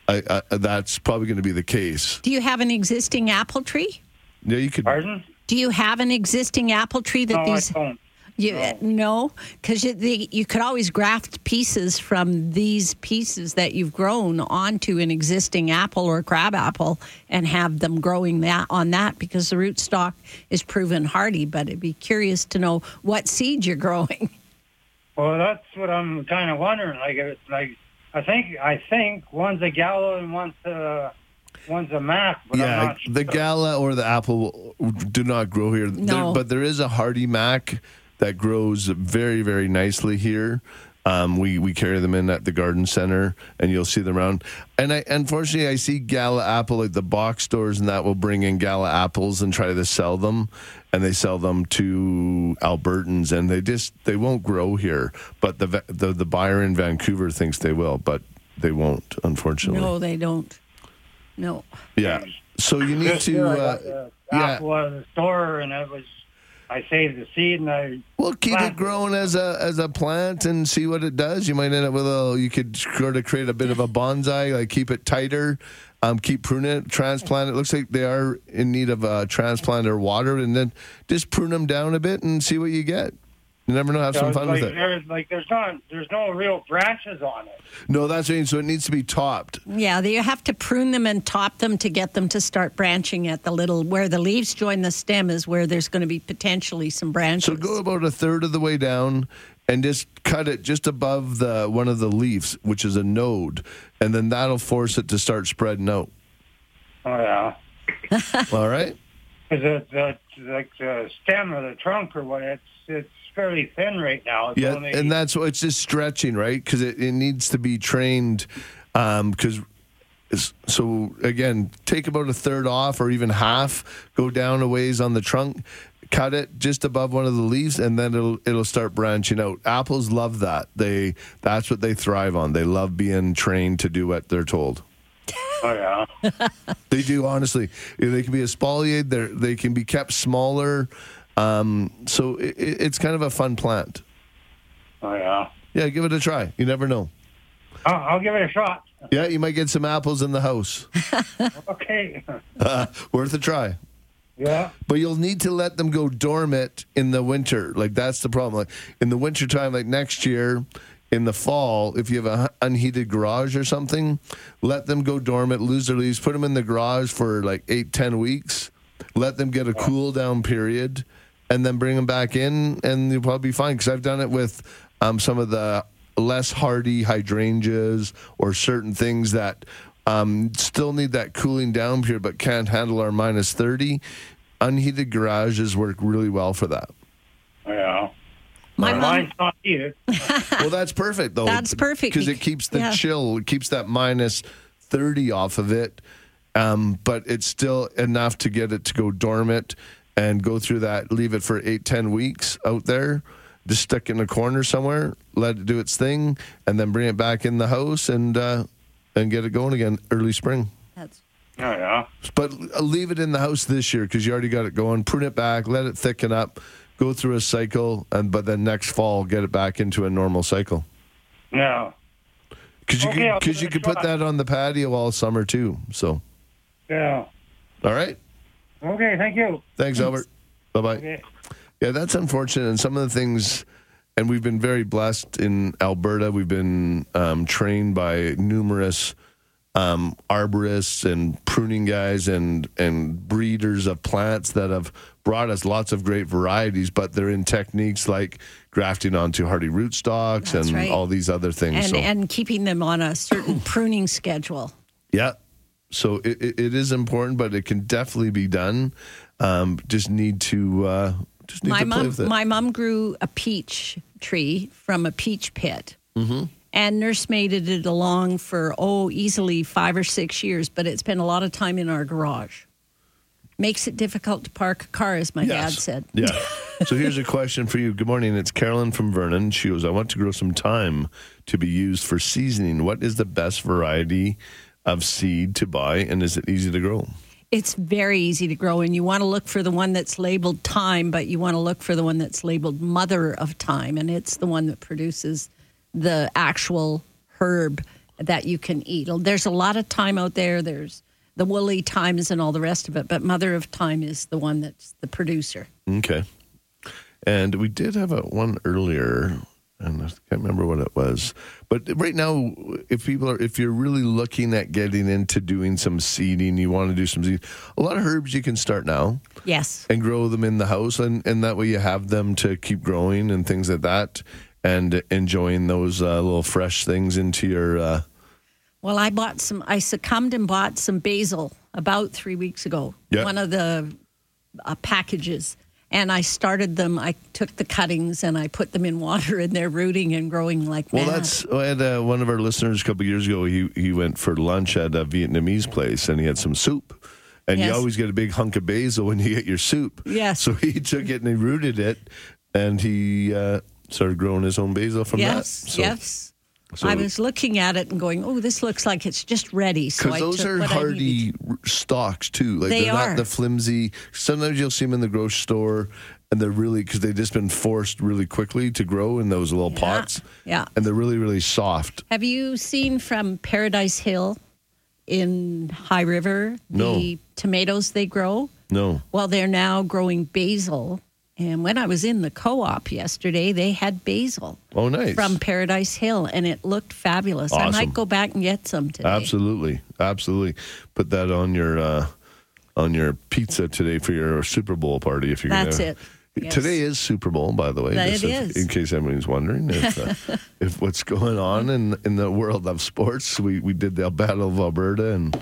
I, I, that's probably going to be the case. Do you have an existing apple tree? Yeah, you could. Pardon? Do you have an existing apple tree that No, I these? don't. You, no, because you, you could always graft pieces from these pieces that you've grown onto an existing apple or crab apple and have them growing that on that because the rootstock is proven hardy. But it'd be curious to know what seed you're growing. Well, that's what I'm kind of wondering. Like, it's like I think I think one's a gala and one's a one's a mac, but I'm yeah, not sure. the gala or the apple do not grow here. There- No. but there is a hardy mac that grows very, very nicely here. Um, we we carry them in at the garden center, and you'll see them around. And I unfortunately I see gala apple at the box stores, and that will bring in gala apples and try to sell them, and they sell them to Albertans, and they just they won't grow here. But the the the buyer in Vancouver thinks they will, but they won't, unfortunately. No, they don't. No. Yeah. So you need to. Uh, yeah. apple out of the store, and it was I save the seed, and I Well, keep it growing as a as a plant and see what it does. You might end up with a you could sort of create a bit of a bonsai, like keep it tighter, Um, keep pruning it, transplant it. Looks like they are in need of a transplant or water, and then just prune them down a bit and see what you get. You never know. Have some fun like, with it. There's, like there's not there's no real branches on it. No, that's what I mean. So it needs to be topped. Yeah, you have to prune them and top them to get them to start branching at the little where the leaves join the stem is where there's going to be potentially some branches. So go about a third of the way down and just cut it just above the one of the leaves, which is a node, and then that'll force it to start spreading out. Oh yeah. All right. Is it the like the stem or the trunk or what? It's it's fairly thin right now. It's Yeah, only, and that's what it's just stretching, right? Because it, it needs to be trained. Um, because so again, take about a third off or even half. Go down a ways on the trunk, cut it just above one of the leaves, and then it'll it'll start branching out. Apples love that. They that's what they thrive on. They love being trained to do what they're told. oh yeah. They do honestly. They can be espaliated. They they can be kept smaller. Um, so it, it's kind of a fun plant. Oh yeah. Yeah, give it a try. You never know. I'll, I'll give it a shot. Yeah, you might get some apples in the house. Okay. Uh, worth a try. Yeah. But you'll need to let them go dormant in the winter. Like that's the problem. Like in the winter time, like next year, in the fall, if you have an unheated garage or something, let them go dormant, lose their leaves, put them in the garage for like eight, ten weeks, let them get a cool down period, and then bring them back in, and you'll probably be fine. Because I've done it with um, some of the less hardy hydrangeas or certain things that um, still need that cooling down period but can't handle our minus 30. Unheated garages work really well for that. Yeah. My Well, mom- Mine's not heated. well, that's perfect though. That's perfect because it keeps the yeah. chill, it keeps that minus thirty off of it, um, but it's still enough to get it to go dormant and go through that. Leave it for eight, ten weeks out there, just stick it in a corner somewhere, let it do its thing, and then bring it back in the house and uh, and get it going again early spring. That's Oh yeah. But leave it in the house this year because you already got it going. Prune it back, let it thicken up, go through a cycle, and but then next fall get it back into a normal cycle. Yeah. Because you Okay, could, cause you could put that on the patio all summer too. So, Yeah. all right. Okay. Thank you. Thanks, Albert. Bye bye. Okay. Yeah, that's unfortunate. And some of the things, and we've been very blessed in Alberta. We've been um, trained by numerous um, arborists and pruning guys and and breeders of plants that have brought us lots of great varieties. But they're in techniques like grafting onto hardy rootstocks That's and right. all these other things. and so, and keeping them on a certain pruning schedule. yeah. So it, it, is important, but it can definitely be done. Um, just need to uh, just need My to play mom, with it. my mom grew a peach tree from a peach pit. mm-hmm. and nursemaided it along for oh easily five or six years but it spent a lot of time in our garage makes it difficult to park a car as my dad said Yeah. so here's a question for you. Good morning. It's Carolyn from Vernon. She goes, I want to grow some thyme to be used for seasoning. What is the best variety of seed to buy, and is it easy to grow? it's very easy to grow and you want to look for the one that's labeled thyme but you want to look for the one that's labeled mother of thyme and it's the one that produces the actual herb that you can eat there's a lot of thyme out there there's the woolly thymes and all the rest of it but mother of thyme is the one that's the producer Okay. And we did have a one earlier, and I can't remember what it was. But right now, if people are, if you're really looking at getting into doing some seeding, you want to do some seed, a lot of herbs you can start now. yes and grow them in the house and, and that way you have them to keep growing and things like that and enjoying those uh, little fresh things into your uh, Well, I bought some. I succumbed and bought some basil about three weeks ago. Yeah. One of the uh, packages, and I started them. I took the cuttings and I put them in water, and they're rooting and growing like well mad. that's I had uh, one of our listeners a couple years ago he, he went for lunch at a vietnamese place and he had some soup and you always get a big hunk of basil when you get your soup Yes. so he took it and he rooted it and he uh, started growing his own basil from yes, that so, yes. So- I was looking at it and going, "Oh, this looks like it's just ready." So Because those took are what I needed. hardy stalks too. Like They are not the flimsy. Sometimes you'll see them in the grocery store, and they're really because they've just been forced really quickly to grow in those little pots, Yeah. and they're really really soft. Have you seen from Paradise Hill in High River, No. the tomatoes they grow. No. Well, they're now growing basil. And when I was in the co op yesterday, they had basil Oh, nice. from Paradise Hill, and it looked fabulous. I might go back and get some today. Absolutely, absolutely. Put that on your uh, on your pizza today for your Super Bowl party if you're That's gonna. it. Yes. Today is Super Bowl, by the way. That it if- is. In case anybody's wondering if uh, if what's going on in in the world of sports, we we did the Battle of Alberta and.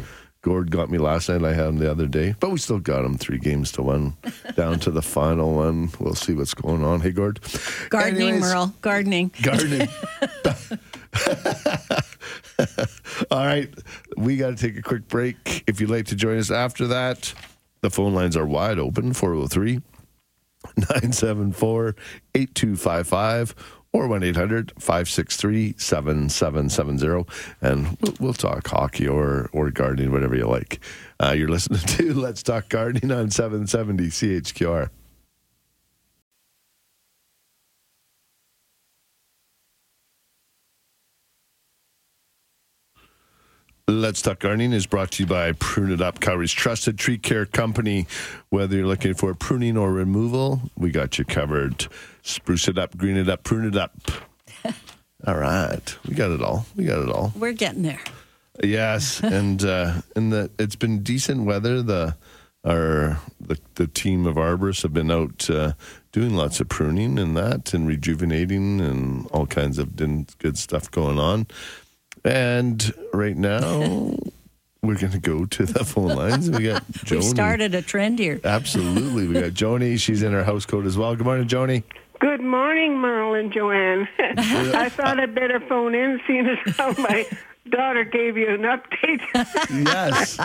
Gord got me last night. I had him the other day, but we still got him three games to one, down to the final one. We'll see what's going on. Hey, Gord. Gardening, Anyways, Merle. Gardening. Gardening. All right. We got to take a quick break. If you'd like to join us after that, the phone lines are wide open 403 974 8255 or 1 800 563 7770. And we'll, talk hockey or, or gardening, whatever you like. Uh, you're listening to Let's Talk Gardening on 770 CHQR. Let's Talk Gardening is brought to you by Prune It Up, Calgary's trusted tree care company. Whether you're looking for pruning or removal, we got you covered. Spruce it up, green it up, prune it up. all right, we got it all. We got it all. We're getting there. Yes, and uh, and the it's been decent weather. The our the the team of arborists have been out uh, doing lots of pruning and that, and rejuvenating, and all kinds of good stuff going on. And right now, we're going to go to the phone lines. We got Joni. We've started a trend here. Absolutely, we got Joni. She's in her house coat as well. Good morning, Joni. Good morning, Merle and Joanne. I thought I'd better phone in, seeing as how my daughter gave you an update. Yes.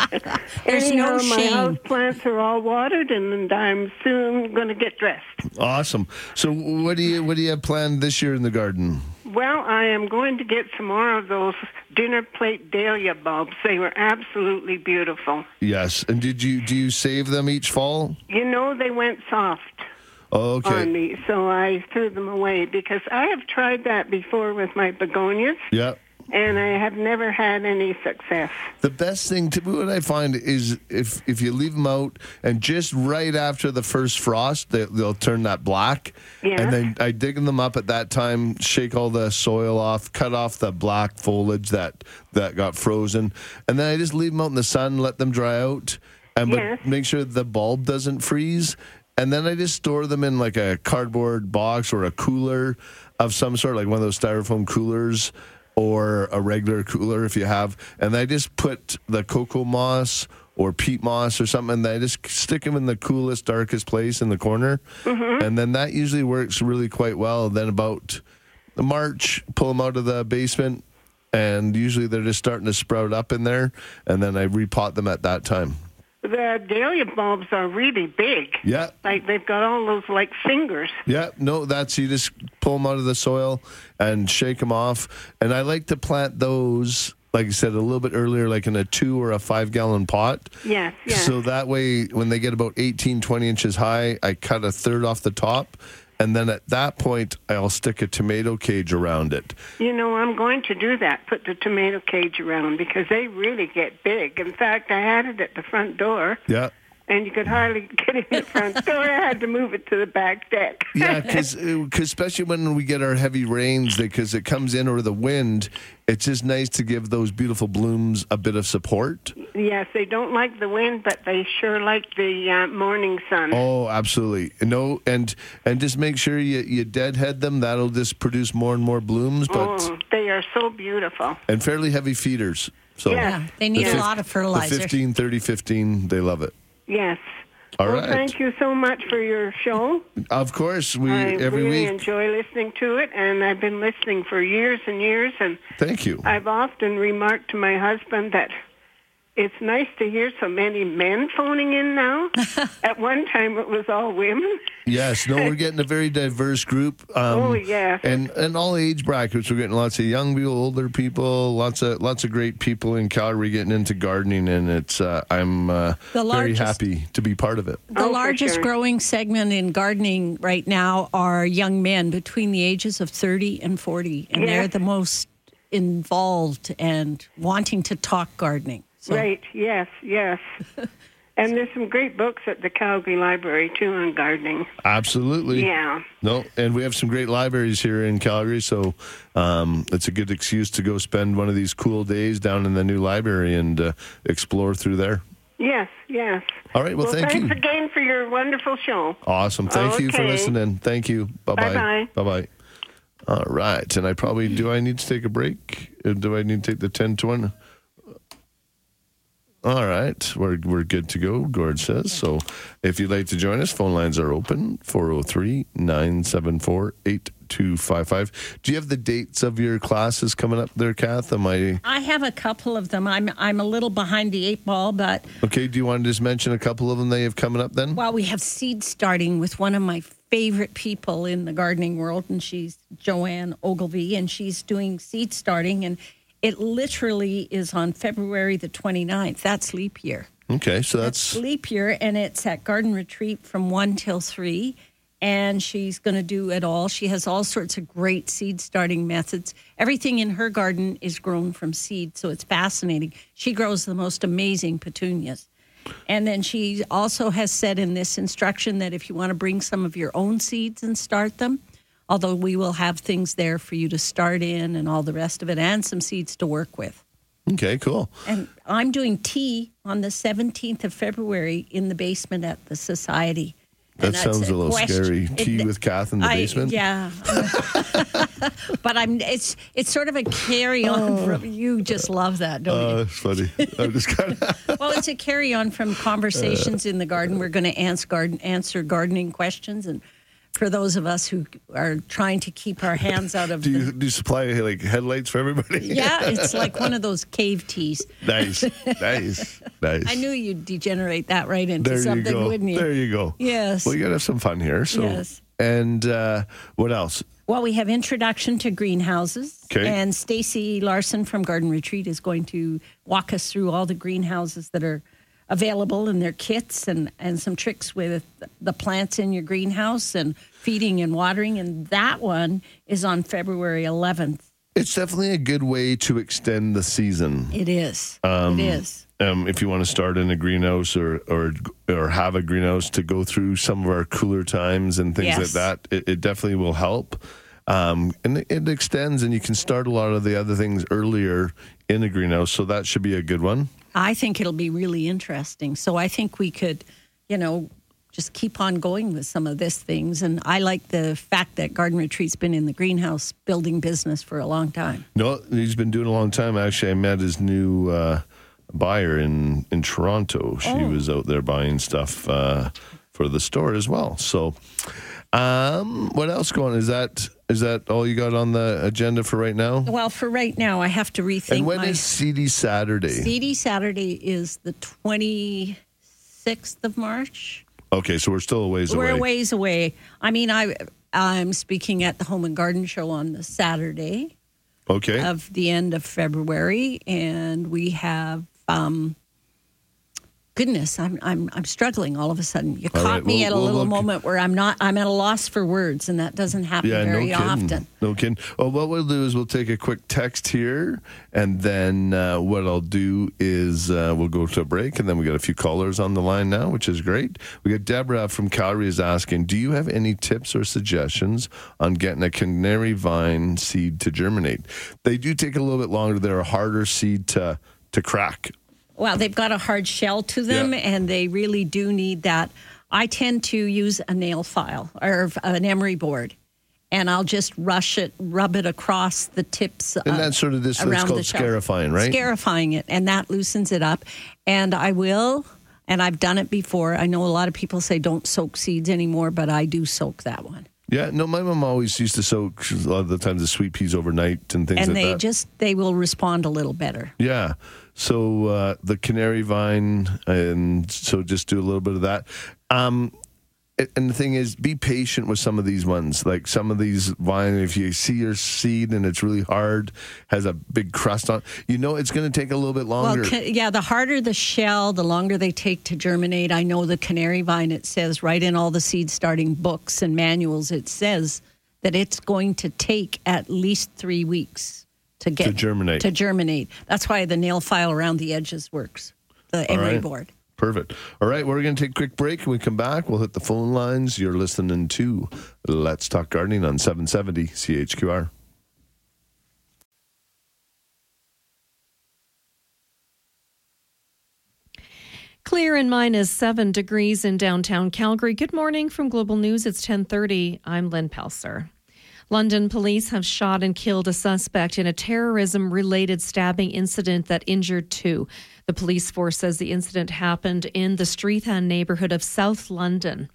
There's no Anyhow, my house plants are all watered, and I'm soon going to get dressed. Awesome. So, what do you what do you have planned this year in the garden? Well, I am going to get some more of those dinner plate dahlia bulbs. They were absolutely beautiful. Yes. And did you do you save them each fall? You know, they went soft. Oh, okay. on me, so I threw them away because I have tried that before with my begonias, Yeah. And I have never had any success. The best thing to what I find is if if you leave them out and just right after the first frost, they, they'll turn that black. Yeah. And then I dig them up at that time, shake all the soil off, cut off the black foliage that that got frozen, and then I just leave them out in the sun, let them dry out, and Yes. but make sure the bulb doesn't freeze. And then I just store them in like a cardboard box or a cooler of some sort, like one of those styrofoam coolers or a regular cooler if you have. And I just put the cocoa moss or peat moss or something, and I just stick them in the coolest, darkest place in the corner. Mm-hmm. And then that usually works really quite well. Then about March, pull them out of the basement, and usually they're just starting to sprout up in there. And then I repot them at that time. The dahlia bulbs are really big. Yeah. Like they've got all those like fingers. Yeah, no, that's you just pull them out of the soil and shake them off. And I like to plant those, like I said, a little bit earlier, like in a two or a five gallon pot. Yes, yes. So that way, when they get about 18, 20 inches high, I cut a third off the top. And then at that point, I'll stick a tomato cage around it. You know, I'm going to do that. Put the tomato cage around because they really get big. In fact, I had it at the front door, Yeah. And you could hardly get in the front door. I had to move it to the back deck. Yeah, because especially when we get our heavy rains, because it comes in or the wind, it's just nice to give those beautiful blooms a bit of support. Yes, they don't like the wind, but they sure like the uh, morning sun. Oh, absolutely. No, and and just make sure you you deadhead them. That'll just produce more and more blooms, but Oh, they are so beautiful. and fairly heavy feeders. So Yeah, they need the a fif- lot of fertilizer. The 15, 30, 15, they love it. Yes. All well, right. thank you so much for your show. Of course, we I every really week. enjoy listening to it, and I've been listening for years and years. And Thank you. I've often remarked to my husband that it's nice to hear so many men phoning in now. At one time, it was all women. Yes, no, we're getting a very diverse group. Um, Oh, yes. and and all age brackets. We're getting lots of young people, older people, lots of lots of great people in Calgary getting into gardening, and it's uh, I'm uh, The very largest- happy to be part of it. The largest growing segment in gardening right now are young men between the ages of 30 and 40, and they're the most involved and wanting to talk gardening. So- Right. Yes. Yes. and there's some great books at the Calgary Library too on gardening. Absolutely. Yeah. No, and we have some great libraries here in Calgary, so um, it's a good excuse to go spend one of these cool days down in the new library and uh, explore through there. Yes. Yes. All right. Well, thank thanks you. again for your wonderful show. Awesome. Thank you for listening. Thank you. Bye bye. Bye-bye. Bye bye. All right. And I probably do I need to take a break? Do I need to take the 10 to 1? All right. We're, we're good to go, Gord says. So if you'd like to join us, phone lines are open 403 974 8255. Do you have the dates of your classes coming up there, Kath? Am I I have a couple of them. I'm I'm a little behind the eight ball, but okay? Do you want to just mention a couple of them you have coming up then? Well, we have seed starting with one of my favorite people in the gardening world, and she's Joanne Ogilvy, and she's doing seed starting, and it literally is on February the 29th. That's leap year. Okay. So that's. leap year, and it's at Garden Retreat from 1 till 3. And she's going to do it all. She has all sorts of great seed starting methods. Everything in her garden is grown from seed, so it's fascinating. She grows the most amazing petunias. And then she also has said in this instruction that if you want to bring some of your own seeds and start them, although we will have things there for you to start in and all the rest of it, and some seeds to work with. Okay, cool. And I'm doing tea on the 17th of February in the basement at the Society. That sounds a little question- scary. Tea it- with Kath in the I- basement? Yeah. but I'm it's it's sort of a carry on oh. from you just love that, don't you? Oh, it's funny. I'm just kind of. Well, it's a carry on from conversations uh. in the garden. We're going to answer garden answer gardening questions and for those of us who are trying to keep our hands out of Do the you, do you supply like headlights for everybody? Yeah, it's like one of those cave teas. nice, nice, nice. I knew you'd degenerate that right into there something, go. wouldn't you? There you go. Yes. Well, you gotta have some fun here. So. Yes. And uh, what else? Well, we have introduction to greenhouses, Okay. and Stacy Larson from Garden Retreat is going to walk us through all the greenhouses that are available and their kits and and some tricks with the plants in your greenhouse and feeding and watering. And that one is on February 11th. It's definitely a good way to extend the season. It is. Um, it is. Um, if you want to start in a greenhouse or, or or have a greenhouse to go through some of our cooler times and things Yes. like that, it, it definitely will help. Um, and it, it extends, and you can start a lot of the other things earlier in a greenhouse. So that should be a good one. I think it'll be really interesting. So I think we could, you know, just keep on going with some of this things. And I like the fact that Garden Retreat's been in the greenhouse building business for a long time. No, he's been doing a long time. Actually, I met his new uh, buyer in in Toronto. She Oh. was out there buying stuff uh, for the store as well. So, um, what else going? Is that is that all you got on the agenda for right now? Well, for right now, I have to rethink and when my is Seedy Saturday? Seedy Saturday is the 26th of March. okay, so we're still a ways We're away. a ways away. I mean, I I'm speaking at the Home and Garden Show on the Saturday Okay. of the end of February, and we have. Um, Goodness, I'm I'm I'm struggling all of a sudden. You All caught right, me we'll- at a we'll little look. moment where I'm not I'm at a loss for words, and that doesn't happen yeah, no very kidding. often. No kidding. Well, what we'll do is we'll take a quick text here, and then uh, what I'll do is uh, we'll go to a break, and then we got a few callers on the line now, which is great. We got Deborah from Calgary is asking, do you have any tips or suggestions on getting a canary vine seed to germinate? They do take a little bit longer. They're a harder seed to to crack. Well, they've got a hard shell to them, Yeah. and they really do need that. I tend to use a nail file or an emery board, and I'll just rush it, rub it across the tips. And that's sort of this- that's around called scarifying, right? Scarifying it, and that loosens it up. And I will, and I've done it before. I know a lot of people say don't soak seeds anymore, but I do soak that one. Yeah, no, my mom always used to soak a lot of the times the sweet peas overnight and things and like they that. just they will respond a little better. Yeah. So uh, the canary vine, and so just do a little bit of that. Um, and the thing is, be patient with some of these ones. Like some of these vine, if you see your seed and it's really hard, has a big crust on, you know it's going to take a little bit longer. Well, yeah, the harder the shell, the longer they take to germinate. I know the canary vine, it says right in all the seed starting books and manuals, it says that it's going to take at least three weeks to get To germinate. To germinate. That's why the nail file around the edges works. The All emery right. board. Perfect. All right, we're going to take a quick break. When we come back, we'll hit the phone lines. You're listening to Let's Talk Gardening on 770 CHQR. Clear and minus seven degrees in downtown Calgary. Good morning from Global News. It's 1030. I'm Lynn Pelser. London police have shot and killed a suspect in a terrorism related stabbing incident that injured two. The police force says the incident happened in the Streatham neighborhood of South London.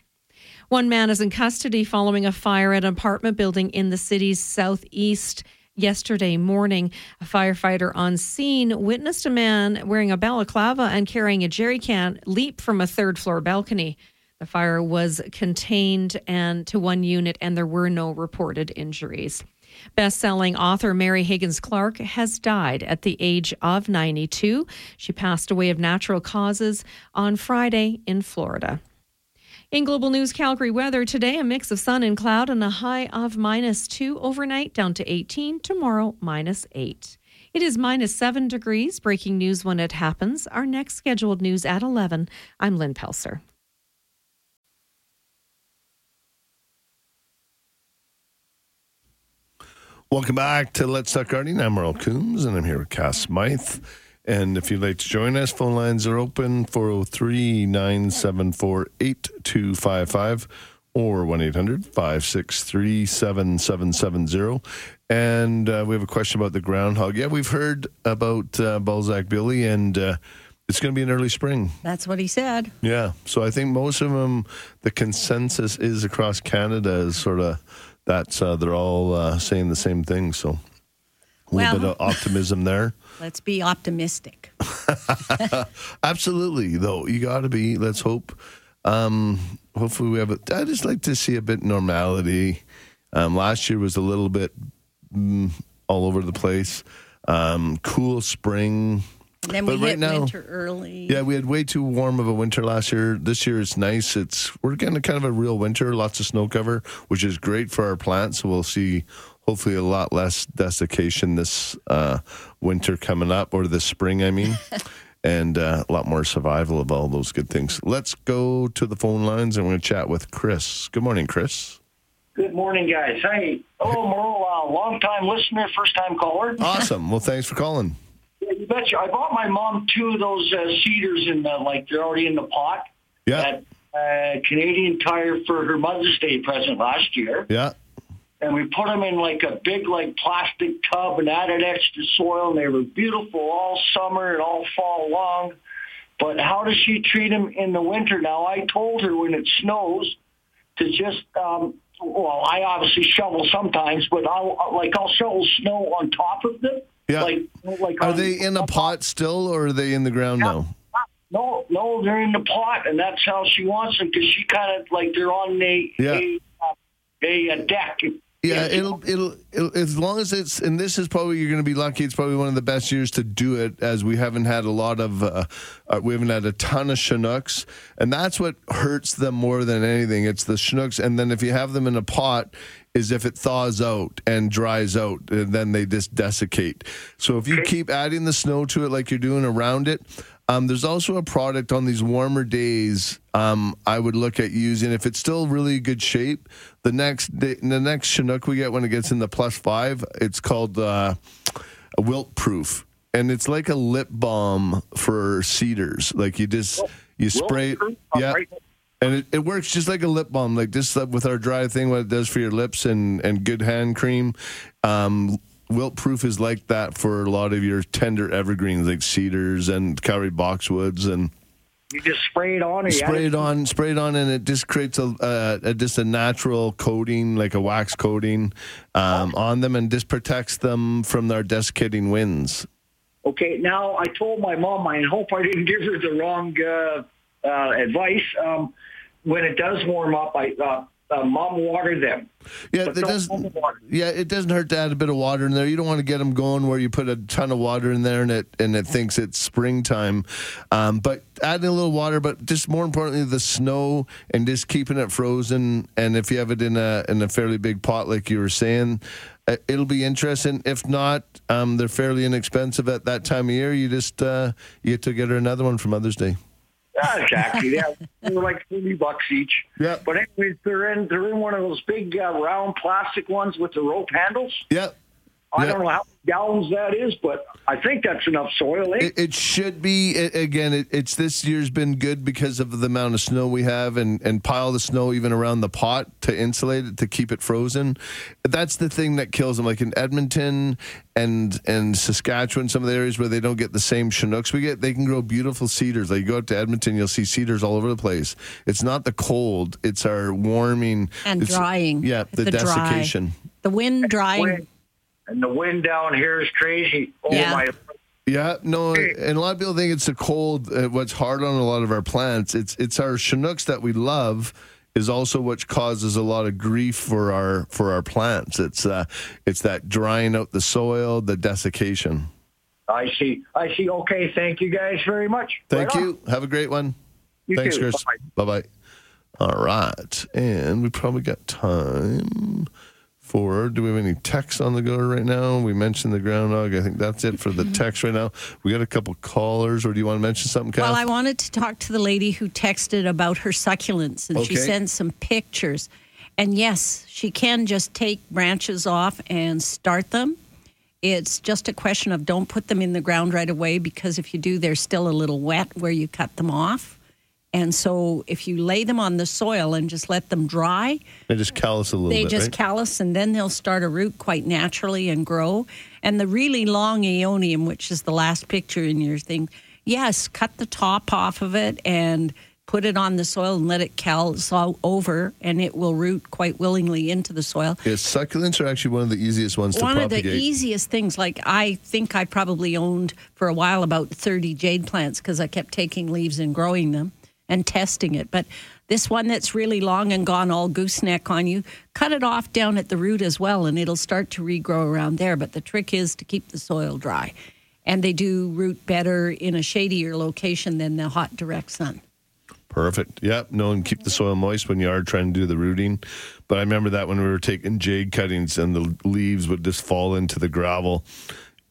One man is in custody following a fire at an apartment building in the city's southeast yesterday morning. A firefighter on scene witnessed a man wearing a balaclava and carrying a jerry can leap from a third floor balcony. The fire was contained and to one unit and there were no reported injuries. Best-selling author Mary Higgins Clark has died at the age of 92. She passed away of natural causes on Friday in Florida. In Global News Calgary weather today, a mix of sun and cloud and a high of minus 2 overnight down to 18, tomorrow minus 8. It is minus 7 degrees. Breaking news when it happens. Our next scheduled news at 11. I'm Lynn Pelser. Welcome back to Let's Talk Gardening. I'm Merle Coombs, and I'm here with Kath Smythe. And if you'd like to join us, phone lines are open 403 974 8255 or 1 800 563 7770. And uh, we have a question about the groundhog. Yeah, we've heard about uh, Balzac Billy, and uh, it's going to be an early spring. That's what he said. Yeah. So I think most of them, the consensus is across Canada is sort of that's uh, they're all uh, saying the same thing. So a little bit of optimism there. Let's be optimistic. Absolutely, though you got to be. Let's hope. Um, hopefully, we have. A, I just like to see a bit normality. Um, last year was a little bit mm, all over the place. Um, cool spring. And then we But right hit now- winter early. Yeah, we had way too warm of a winter last year. This year it's nice. It's we're getting kind of a real winter, lots of snow cover, which is great for our plants. So we'll see hopefully a lot less desiccation this uh, winter coming up, or this spring, I mean, and uh, a lot more survival of all those good things. Let's go to the phone lines and we're going to chat with Chris. Good morning, Chris. Good morning, guys. Hey, hello, Merle. Uh, long time listener, first time caller. Awesome. Well, thanks for calling. Yeah, you betcha. I bought my mom two of those uh, cedars in the like they're already in the pot. Yeah. At uh, Canadian Tire for her Mother's Day present last year, Yeah. and we put them in like a big like plastic tub and added extra soil, and they were beautiful all summer and all fall long. But how does she treat them in the winter? Now I told her when it snows to just um, well, I obviously shovel sometimes, but I'll like I'll shovel snow on top of them. Yeah. Like like Are they in a pot still, or are they in the ground now? No, no, they're in the pot, and that's how she wants them because she kind of like they're on a Yeah. a, a, a deck. Yeah, it'll, it'll it'll as long as it's and this is probably you're going to be lucky. It's probably one of the best years to do it, as we haven't had a lot of uh, uh, we haven't had a ton of Chinooks, and that's what hurts them more than anything. It's the Chinooks, and then if you have them in a pot, is if it thaws out and dries out, and then they just desiccate. So if you keep adding the snow to it like you're doing around it. Um, there's also a product on these warmer days um, I would look at using if it's still really good shape. The next day, the next Chinook we get when it gets in the plus five, it's called uh, a Wilt-Pruf, and it's like a lip balm for cedars. Like you just you spray it, yeah. And it, it works just like a lip balm, like just like with our dry thing, what it does for your lips and, and good hand cream. Um, Wilt-Pruf is like that for a lot of your tender evergreens like cedars and Calgary boxwoods and You just spray it on. Or spray it on, spray it on, and it just creates a, a, a just a natural coating, like a wax coating, um, on them, and just protects them from their desiccating winds. Okay, now I told my mom. I hope I didn't give her the wrong uh, uh, advice. Um, when it does warm up, I uh, uh, mom water them. Yeah, it doesn't. Yeah, it doesn't hurt to add a bit of water in there. You don't want to get them going where you put a ton of water in there and it and it thinks it's springtime. Um, but adding a little water, but just more importantly, the snow and just keeping it frozen. And if you have it in a in a fairly big pot, like you were saying, uh, it'll be interesting. If not, um, they're fairly inexpensive at that time of year. You just uh, you get to get her another one for Mother's Day. Yeah, exactly. Yeah, they're like thirty bucks each. Yeah. But anyways, they're in they're in one of those big uh, round plastic ones with the rope handles. Yep. I Yeah. don't know how many gallons that is, but I think that's enough soil. Eh? It, it should be a- again. It, it's this year's been good because of the amount of snow we have, and and pile the snow even around the pot to insulate it to keep it frozen. That's the thing that kills them. Like in Edmonton and and Saskatchewan, some of the areas where they don't get the same Chinooks we get, they can grow beautiful cedars. Like you go up to Edmonton, you'll see cedars all over the place. It's not the cold; it's our warming And it's- drying. Yeah, the, The dry. desiccation. The wind drying. And the wind down here is crazy. Oh Yeah. my! Yeah, no, and a lot of people think it's the cold. Uh, what's hard on a lot of our plants, it's it's our Chinooks that we love, is also what causes a lot of grief for our for our plants. It's uh, it's that drying out the soil, the desiccation. I see. I see. Okay, thank you guys very much. Thank Right on. you. Have a great one. You Thanks, too. Chris. Bye bye. All right, and we probably got time for. Do we have any texts on the go right now? We mentioned the groundhog. I think that's it for the mm-hmm. text right now. We got a couple callers, or do you want to mention something, Kath? Well, I wanted to talk to the lady who texted about her succulents, and she sent some pictures. And yes, she can just take branches off and start them. It's just a question of don't put them in the ground right away because if you do, they're still a little wet where you cut them off. And so if you lay them on the soil and just let them dry, They just callus a little they bit, just right? callus and then they'll start a root quite naturally and grow. And the really long aeonium, which is the last picture in your thing, yes, cut the top off of it and put it on the soil and let it callus all over, and it will root quite willingly into the soil. Yeah, succulents are actually one of the easiest ones to One of the easiest things, like I think I probably owned for a while about 30 jade plants because I kept taking leaves and growing them and testing it. But this one that's really long and gone all gooseneck on you, cut it off down at the root as well, and it'll start to regrow around there. But the trick is to keep the soil dry. And they do root better in a shadier location than the hot, direct sun. Perfect. Yep. No, and keep the soil moist when you are trying to do the rooting. But I remember that when we were taking jade cuttings and the leaves would just fall into the gravel.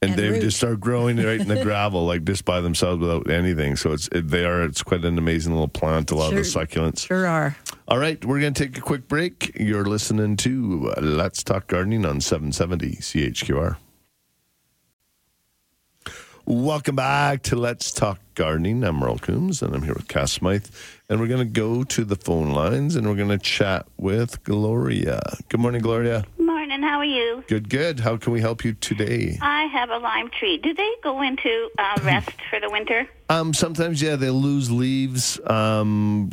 And, And they root. just start growing right in the gravel, like just by themselves without anything. So it's it, they are it's quite an amazing little plant. A lot of the succulents. Sure are. All right, we're going to take a quick break. You're listening to uh, Let's Talk Gardening on 770 CHQR. Welcome back to Let's Talk Gardening. I'm Merle Coombs, and I'm here with Kath Smythe. And we're going to go to the phone lines, and we're going to chat with Gloria. Good morning, Gloria. Morning, how are you? Good, good. How can we help you today? I have a lime tree. Do they go into uh, rest for the winter? Um, sometimes, yeah, they lose leaves, um,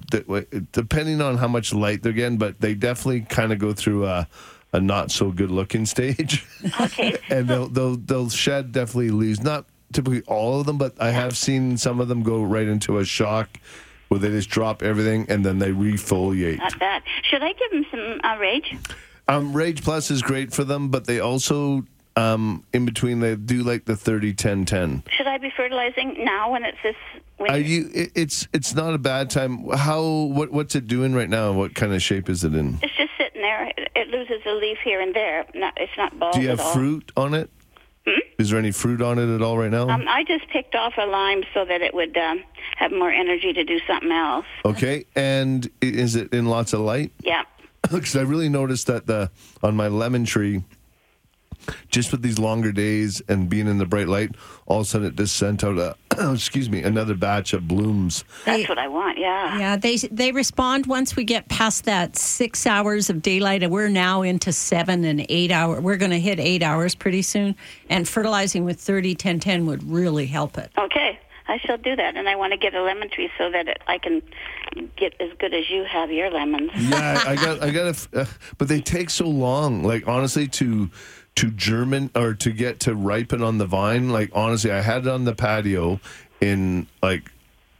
depending on how much light they're getting, but they definitely kind of go through a, a not so good looking stage. Okay. and they'll, they'll, they'll shed definitely leaves. Not typically all of them, but I have seen some of them go right into a shock where they just drop everything and then they refoliate. Not bad. Should I give them some uh, rage? Um, Rage Plus is great for them, but they also, um, in between, they do like the 30 10 10. Should I be fertilizing now when it's this winter? Are you? it- It's it's not a bad time. How? What what's it doing right now? What kind of shape is it in? It's just sitting there. It, it loses a leaf here and there. Not, it's not bald Do you have fruit on it? Is there any fruit on it at all right now? Um, I just picked off a lime so that it would um, have more energy to do something else. okay, and is it in lots of light? Yeah. Because I really noticed that the on my lemon tree, just with these longer days and being in the bright light, all of a sudden it just sent out a excuse me another batch of blooms. That's what I want. Yeah. Yeah, they they respond once we get past that six hours of daylight, and we're now into seven and eight hour. We're going to hit eight hours pretty soon, and fertilizing with 30 10 10 would really help it. Okay. I shall do that, and I want to get a lemon tree so that it, I can get as good as you have your lemons. yeah, I got, I got, a, uh, but they take so long. Like honestly, to to German or to get to ripen on the vine. Like honestly, I had it on the patio in like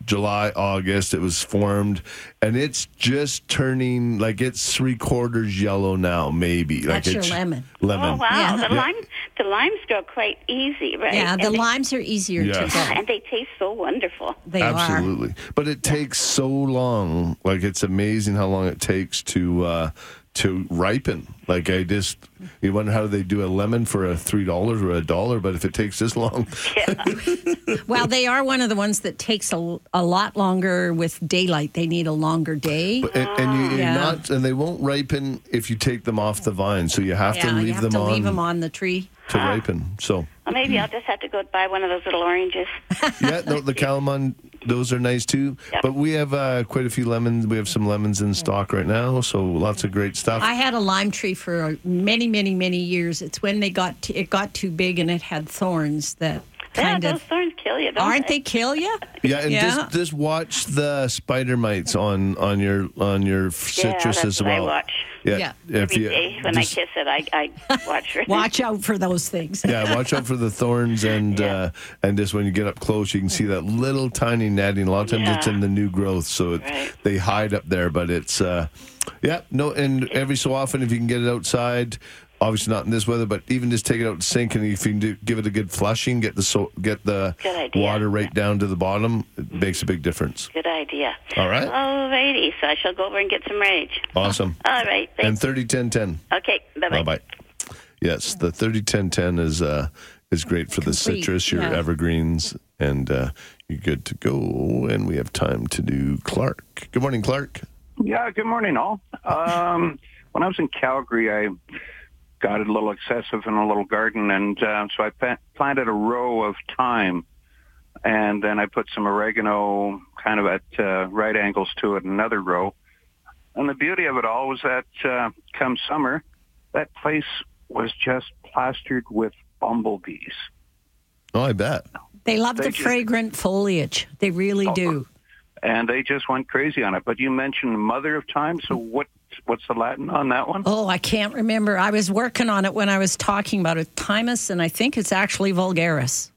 July, August. It was formed, and it's just turning like it's three quarters yellow now, maybe. Like That's your it's lemon. Lemon. Oh wow, Yeah. the Yeah. lime the limes grow quite easy, right? Yeah, the And they- limes are easier Yes. to grow. and they taste so wonderful. They are. Absolutely. But it takes so long. Like it's amazing how long it takes to uh to ripen. Like I just you wonder how they do a lemon for a three dollars or a dollar, but if it takes this long, Well, they are one of the ones that takes a, a lot longer with daylight. They need a longer day. But- and, and you, you're Yeah. not, and they won't ripen if you take them off the vine. So you have yeah, to leave you have them to on leave them on the tree. to ripen. So Well, maybe I'll just have to go buy one of those little oranges. yeah, no, the Calamon, those are nice too. But we have uh, quite a few lemons. We have some lemons in stock right now, so lots of great stuff. I had a lime tree for many, many, many years. It's when they got t- it got too big and it had thorns that Yeah, kind those thorns kill you, don't aren't they? they kill you? Yeah, and Yeah. just just watch the spider mites on on your on your citrus that's as what I well. watch. Yeah, Yeah. if Every you day when just- I kiss it, I, I watch for Watch out for those things. yeah, watch out for the thorns and uh, and just when you get up close, you can see that little tiny netting. A lot of times it's in the new growth, so it, they hide up there. But it's uh, yeah, no, and every so often if you can get it outside. Obviously not in this weather, but even just take it out to sink, and if you can do, give it a good flushing, get the so, get the water right down to the bottom, it makes a big difference. Good idea. All right. All righty. So I shall go over and get some rage. Awesome. All right. And Thanks. thirty ten ten. Okay. Bye Bye bye. bye. Yes, the thirty ten ten is uh is great for the citrus, your yeah. evergreens, and uh, you're good to go. And we have time to do Clark. Good morning, Clark. Yeah, good morning, all. Um, when I was in Calgary, I got it a little excessive in a little garden, and uh, so I pa- planted a row of thyme, and then I put some oregano kind of at uh, right angles to it, another row. And the beauty of it all was that uh, come summer, that place was just plastered with bumblebees. Oh, I bet. They love They the just- fragrant foliage. They really do. And they just went crazy on it. But you mentioned mother of thyme, so what? What's the Latin on that one? Oh, I can't remember. I was working on it when I was talking about it. Thymus, and I think it's actually vulgaris.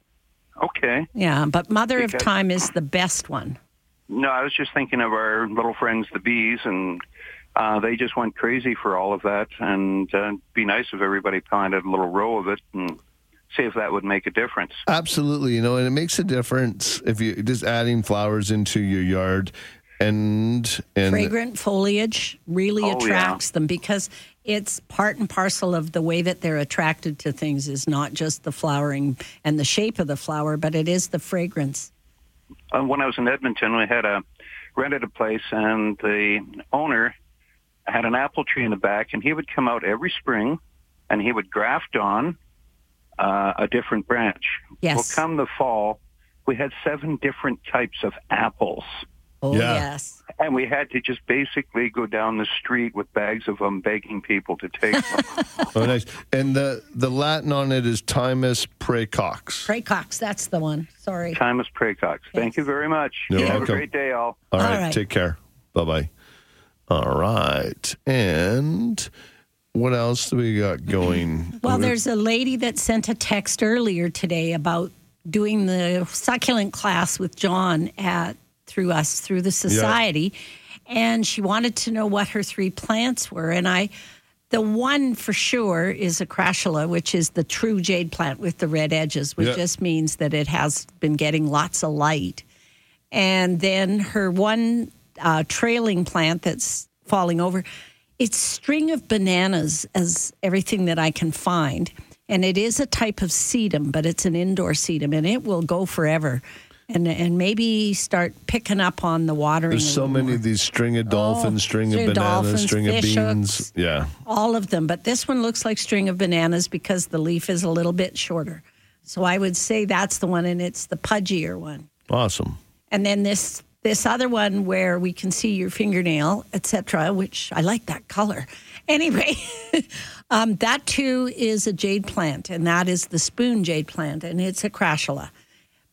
Okay. Yeah, but Mother of Thyme is the best one. No, I was just thinking of our little friends, the bees, and uh, they just went crazy for all of that. And uh, it'd be nice if everybody planted a little row of it and see if that would make a difference. Absolutely, you know, and it makes a difference if you just adding flowers into your yard, and and Fragrant foliage really Oh, yeah. attracts them because it's part and parcel of the way that they're attracted to things is not just the flowering and the shape of the flower, but it is the fragrance. Uh, when I was in Edmonton, we had a rented a place, and the owner had an apple tree in the back, and he would come out every spring, and he would graft on uh, a different branch. Yes. Well, come the fall, we had seven different types of apples. Oh, Yeah. yes. And we had to just basically go down the street with bags of them, begging people to take them. oh, nice. And the the Latin on it is Thymus praecox. Praecox, that's the one. Sorry. Thymus Praecox. Thank you very much. You're Have welcome. a great day, all. All right, All right. take care. Bye bye. All right, and what else do we got going? Well, there's a lady that sent a text earlier today about doing the succulent class with John at through us through the society, and she wanted to know what her three plants were, and I. The one for sure is a crassula, which is the true jade plant with the red edges, which Yeah. just means that it has been getting lots of light. And then her one uh, trailing plant that's falling over, it's string of bananas as everything that I can find. And it is a type of sedum, but it's an indoor sedum and it will go forever. And, and maybe start picking up on the watering. There's so many of these string of dolphins, string of string of bananas, dolphins, string of beans. hooks. Yeah. all of them, but this one looks like string of bananas because the leaf is a little bit shorter. So I would say that's the one, and it's the pudgier one. Awesome. And then this this other one where we can see your fingernail, etc., which I like that color. Anyway, um, that too is a jade plant, and that is the spoon jade plant, and it's a crassula.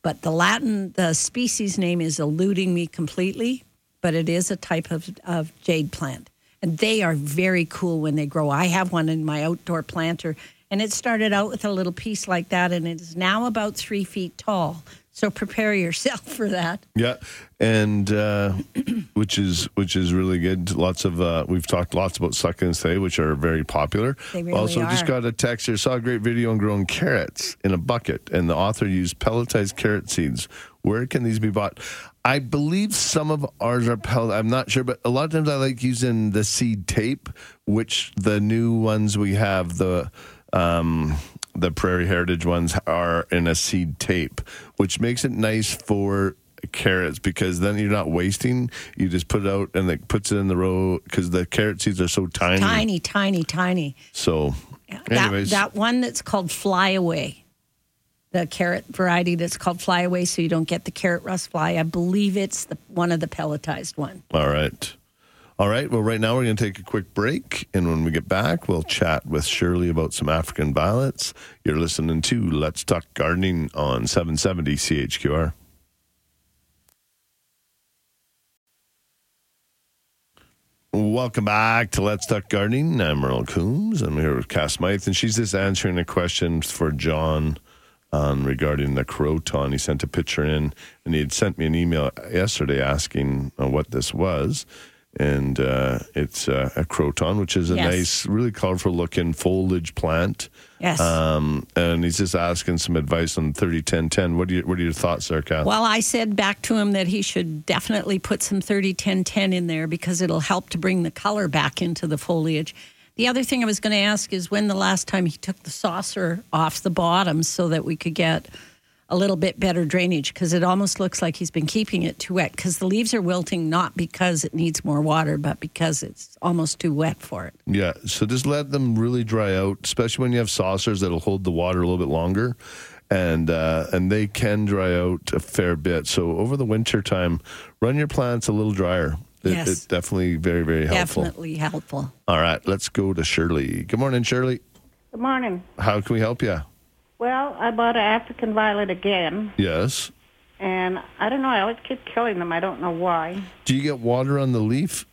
But the Latin, the species name is eluding me completely, but it is a type of, of jade plant. And they are very cool when they grow. I have one in my outdoor planter, And it started out with a little piece like that, and it is now about three feet tall. So prepare yourself for that. Yeah, and uh, which is which is really good. Lots of uh, we've talked lots about succulents today, which are very popular. They really also, just got a text here. Saw a great video on growing carrots in a bucket, and the author used pelletized carrot seeds. Where can these be bought? I believe some of ours are pellet. I'm not sure, but a lot of times I like using the seed tape, which the new ones we have the. Um, the Prairie Heritage ones are in a seed tape, which makes it nice for carrots because then you're not wasting. You just put it out and it puts it in the row because the carrot seeds are so tiny. Tiny, tiny, tiny. So, That, anyways, that one that's called Flyaway, the carrot variety that's called Flyaway, so you don't get the carrot rust fly. I believe it's the one of the pelletized one. all right. All right. Well, right now we're going to take a quick break. And when we get back, we'll chat with Shirley about some African violets. You're listening to Let's Talk Gardening on 770 CHQR. Welcome back to Let's Talk Gardening. I'm Merle Coombs. I'm here with Kath Smythe, and she's just answering a question for John um, regarding the croton. He sent a picture in, and he had sent me an email yesterday asking uh, what this was. And uh, it's uh, a croton, which is a Yes. nice, really colorful looking foliage plant. Yes. Um, and he's just asking some advice on 30 10 10. What, do you, what are your thoughts there, Kath? Well, I said back to him that he should definitely put some 30 10 10 in there because it'll help to bring the color back into the foliage. The other thing I was going to ask is when the last time he took the saucer off the bottom so that we could get a little bit better drainage because it almost looks like he's been keeping it too wet because the leaves are wilting not because it needs more water, but because it's almost too wet for it. Yeah, so just let them really dry out, especially when you have saucers that'll hold the water a little bit longer, and uh, and they can dry out a fair bit. So over the winter time, run your plants a little drier. It, Yes. It's definitely very very helpful. Definitely helpful. All right, let's go to Shirley. Good morning, Shirley. Good morning. How can we help you? Well, I bought an African violet again, Yes. and I don't know. I always keep killing them. I don't know why. Do you get water on the leaf?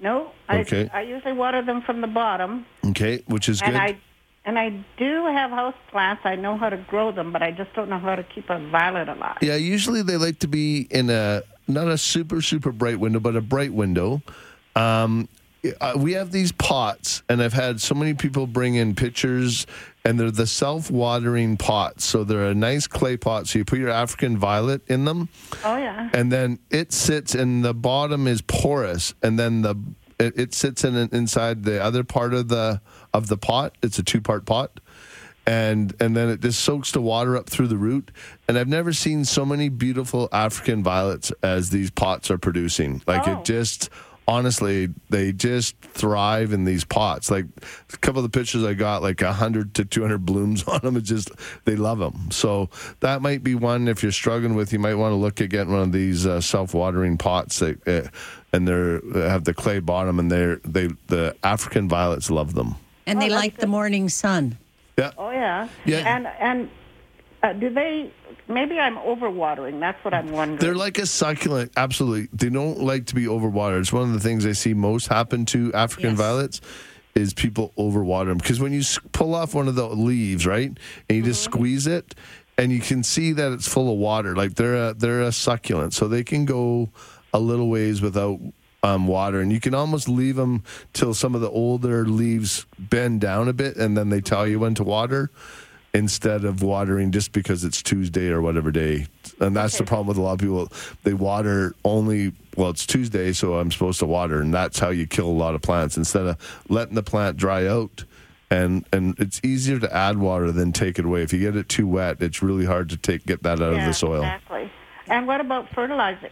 No, I, Okay. I usually water them from the bottom, Okay, which is and good. I and I do have house plants. I know how to grow them, but I just don't know how to keep a violet alive. Yeah, usually they like to be in a not a super super bright window, but a bright window. Um, we have these pots, and I've had so many people bring in pictures, and they're the self-watering pots. So they're a nice clay pot. So you put your African violet in them, Oh yeah. and then it sits, and the bottom is porous, and then the it, it sits in inside the other part of the of the pot. It's a two-part pot and and then it just soaks the water up through the root. And I've never seen so many beautiful African violets as these pots are producing. Like Oh. it just honestly, they just thrive in these pots. Like a couple of the pictures I got, like hundred to two hundred blooms on them. It just they love them. So that might be one if you're struggling with. You might want to look at getting one of these uh, self-watering pots that. Uh, and they're they have the clay bottom, and they're they the African violets love them. And they like the morning sun. Yeah. Oh yeah. Yeah. And and uh, do they? Maybe I'm overwatering. That's what I'm wondering. They're like a succulent. Absolutely. They don't like to be overwatered. It's one of the things I see most happen to African violets is people overwater them. Because when you pull off one of the leaves, right, and you just squeeze it, and you can see that it's full of water. Like they're a, they're a succulent, so they can go a little ways without um, water, and you can almost leave them till some of the older leaves bend down a bit, and then they tell you when to water instead of watering just because it's Tuesday or whatever day. And that's the problem with a lot of people. They water only, well, it's Tuesday, so I'm supposed to water. And that's how you kill a lot of plants instead of letting the plant dry out. And, and it's easier to add water than take it away. If you get it too wet, it's really hard to take get that out yeah, of the soil. Exactly. And what about fertilizing?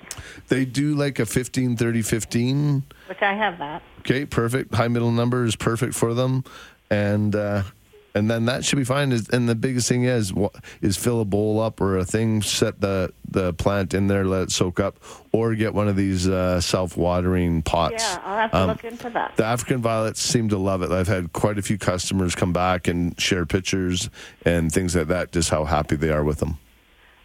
They do like a 15 30 15. Which I have that. Okay, perfect. High middle number is perfect for them, and uh, and then that should be fine. And the biggest thing is is fill a bowl up or a thing, set the the plant in there, let it soak up, or get one of these uh, self watering pots. Yeah, I'll have to Um, look into that. The African violets seem to love it. I've had quite a few customers come back and share pictures and things like that, just how happy they are with them.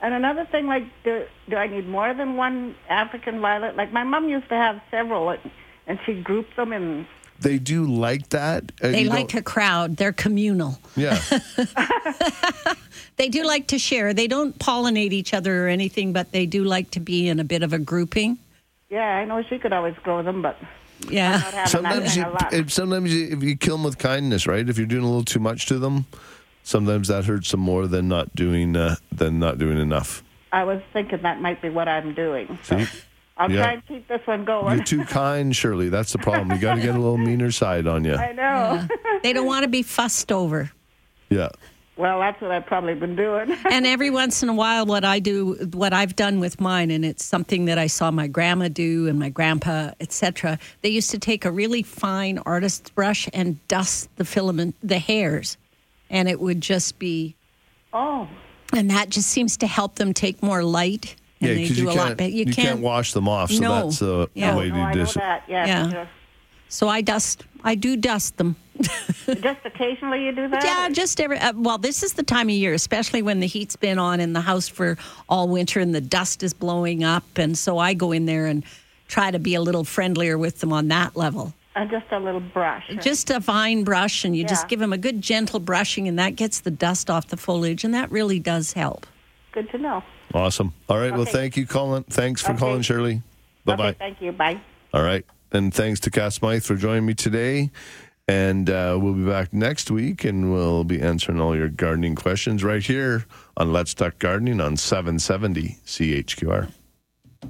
And another thing, like, do, do I need more than one African violet? Like, my mom used to have several, and- and she grouped them in they do like that. Uh, They you like don't- a crowd. They're communal. yeah. They do like to share. They don't pollinate each other or anything, but they do like to be in a bit of a grouping. Yeah, I know she could always grow them, but Yeah. I'm not sometimes you, thing a lot. if- sometimes you, if you kill them with kindness, right? If you're doing a little too much to them, sometimes that hurts them more than not doing uh, than not doing enough. I was thinking that might be what I'm doing. So See? I'll Yeah. try and keep this one going. You're too kind, Shirley. That's the problem. You got to get a little meaner side on you. I know. They don't want to be fussed over. Yeah. well, that's what I've probably been doing. and every once in a while, what I do, what I've done with mine, and it's something that I saw my grandma do and my grandpa, etc. They used to take a really fine artist's brush and dust the filament, the hairs, and it would just be. Oh. And that just seems to help them take more light. And Yeah, they because do you a can't, lot. But you, can't, wash them off. So No. that's uh, Yeah. the way no, I to do know this. that. Yeah. Yeah. So I dust. I do dust them. Just occasionally you do that? Yeah, just every. Uh, well, this is the time of year, especially when the heat's been on in the house for all winter and the dust is blowing up, and so I go in there and try to be a little friendlier with them on that level. Uh, just a little brush. Just a fine brush, and you Yeah. just give them a good gentle brushing, and that gets the dust off the foliage, and that really does help. Good to know. Awesome. All right. Well, thank you, Colin. Thanks for Okay. calling, Shirley. Bye bye. Okay, thank you. Bye. All right. And thanks to Kath Smythe for joining me today. And uh, we'll be back next week and we'll be answering all your gardening questions right here on Let's Talk Gardening on 770 CHQR.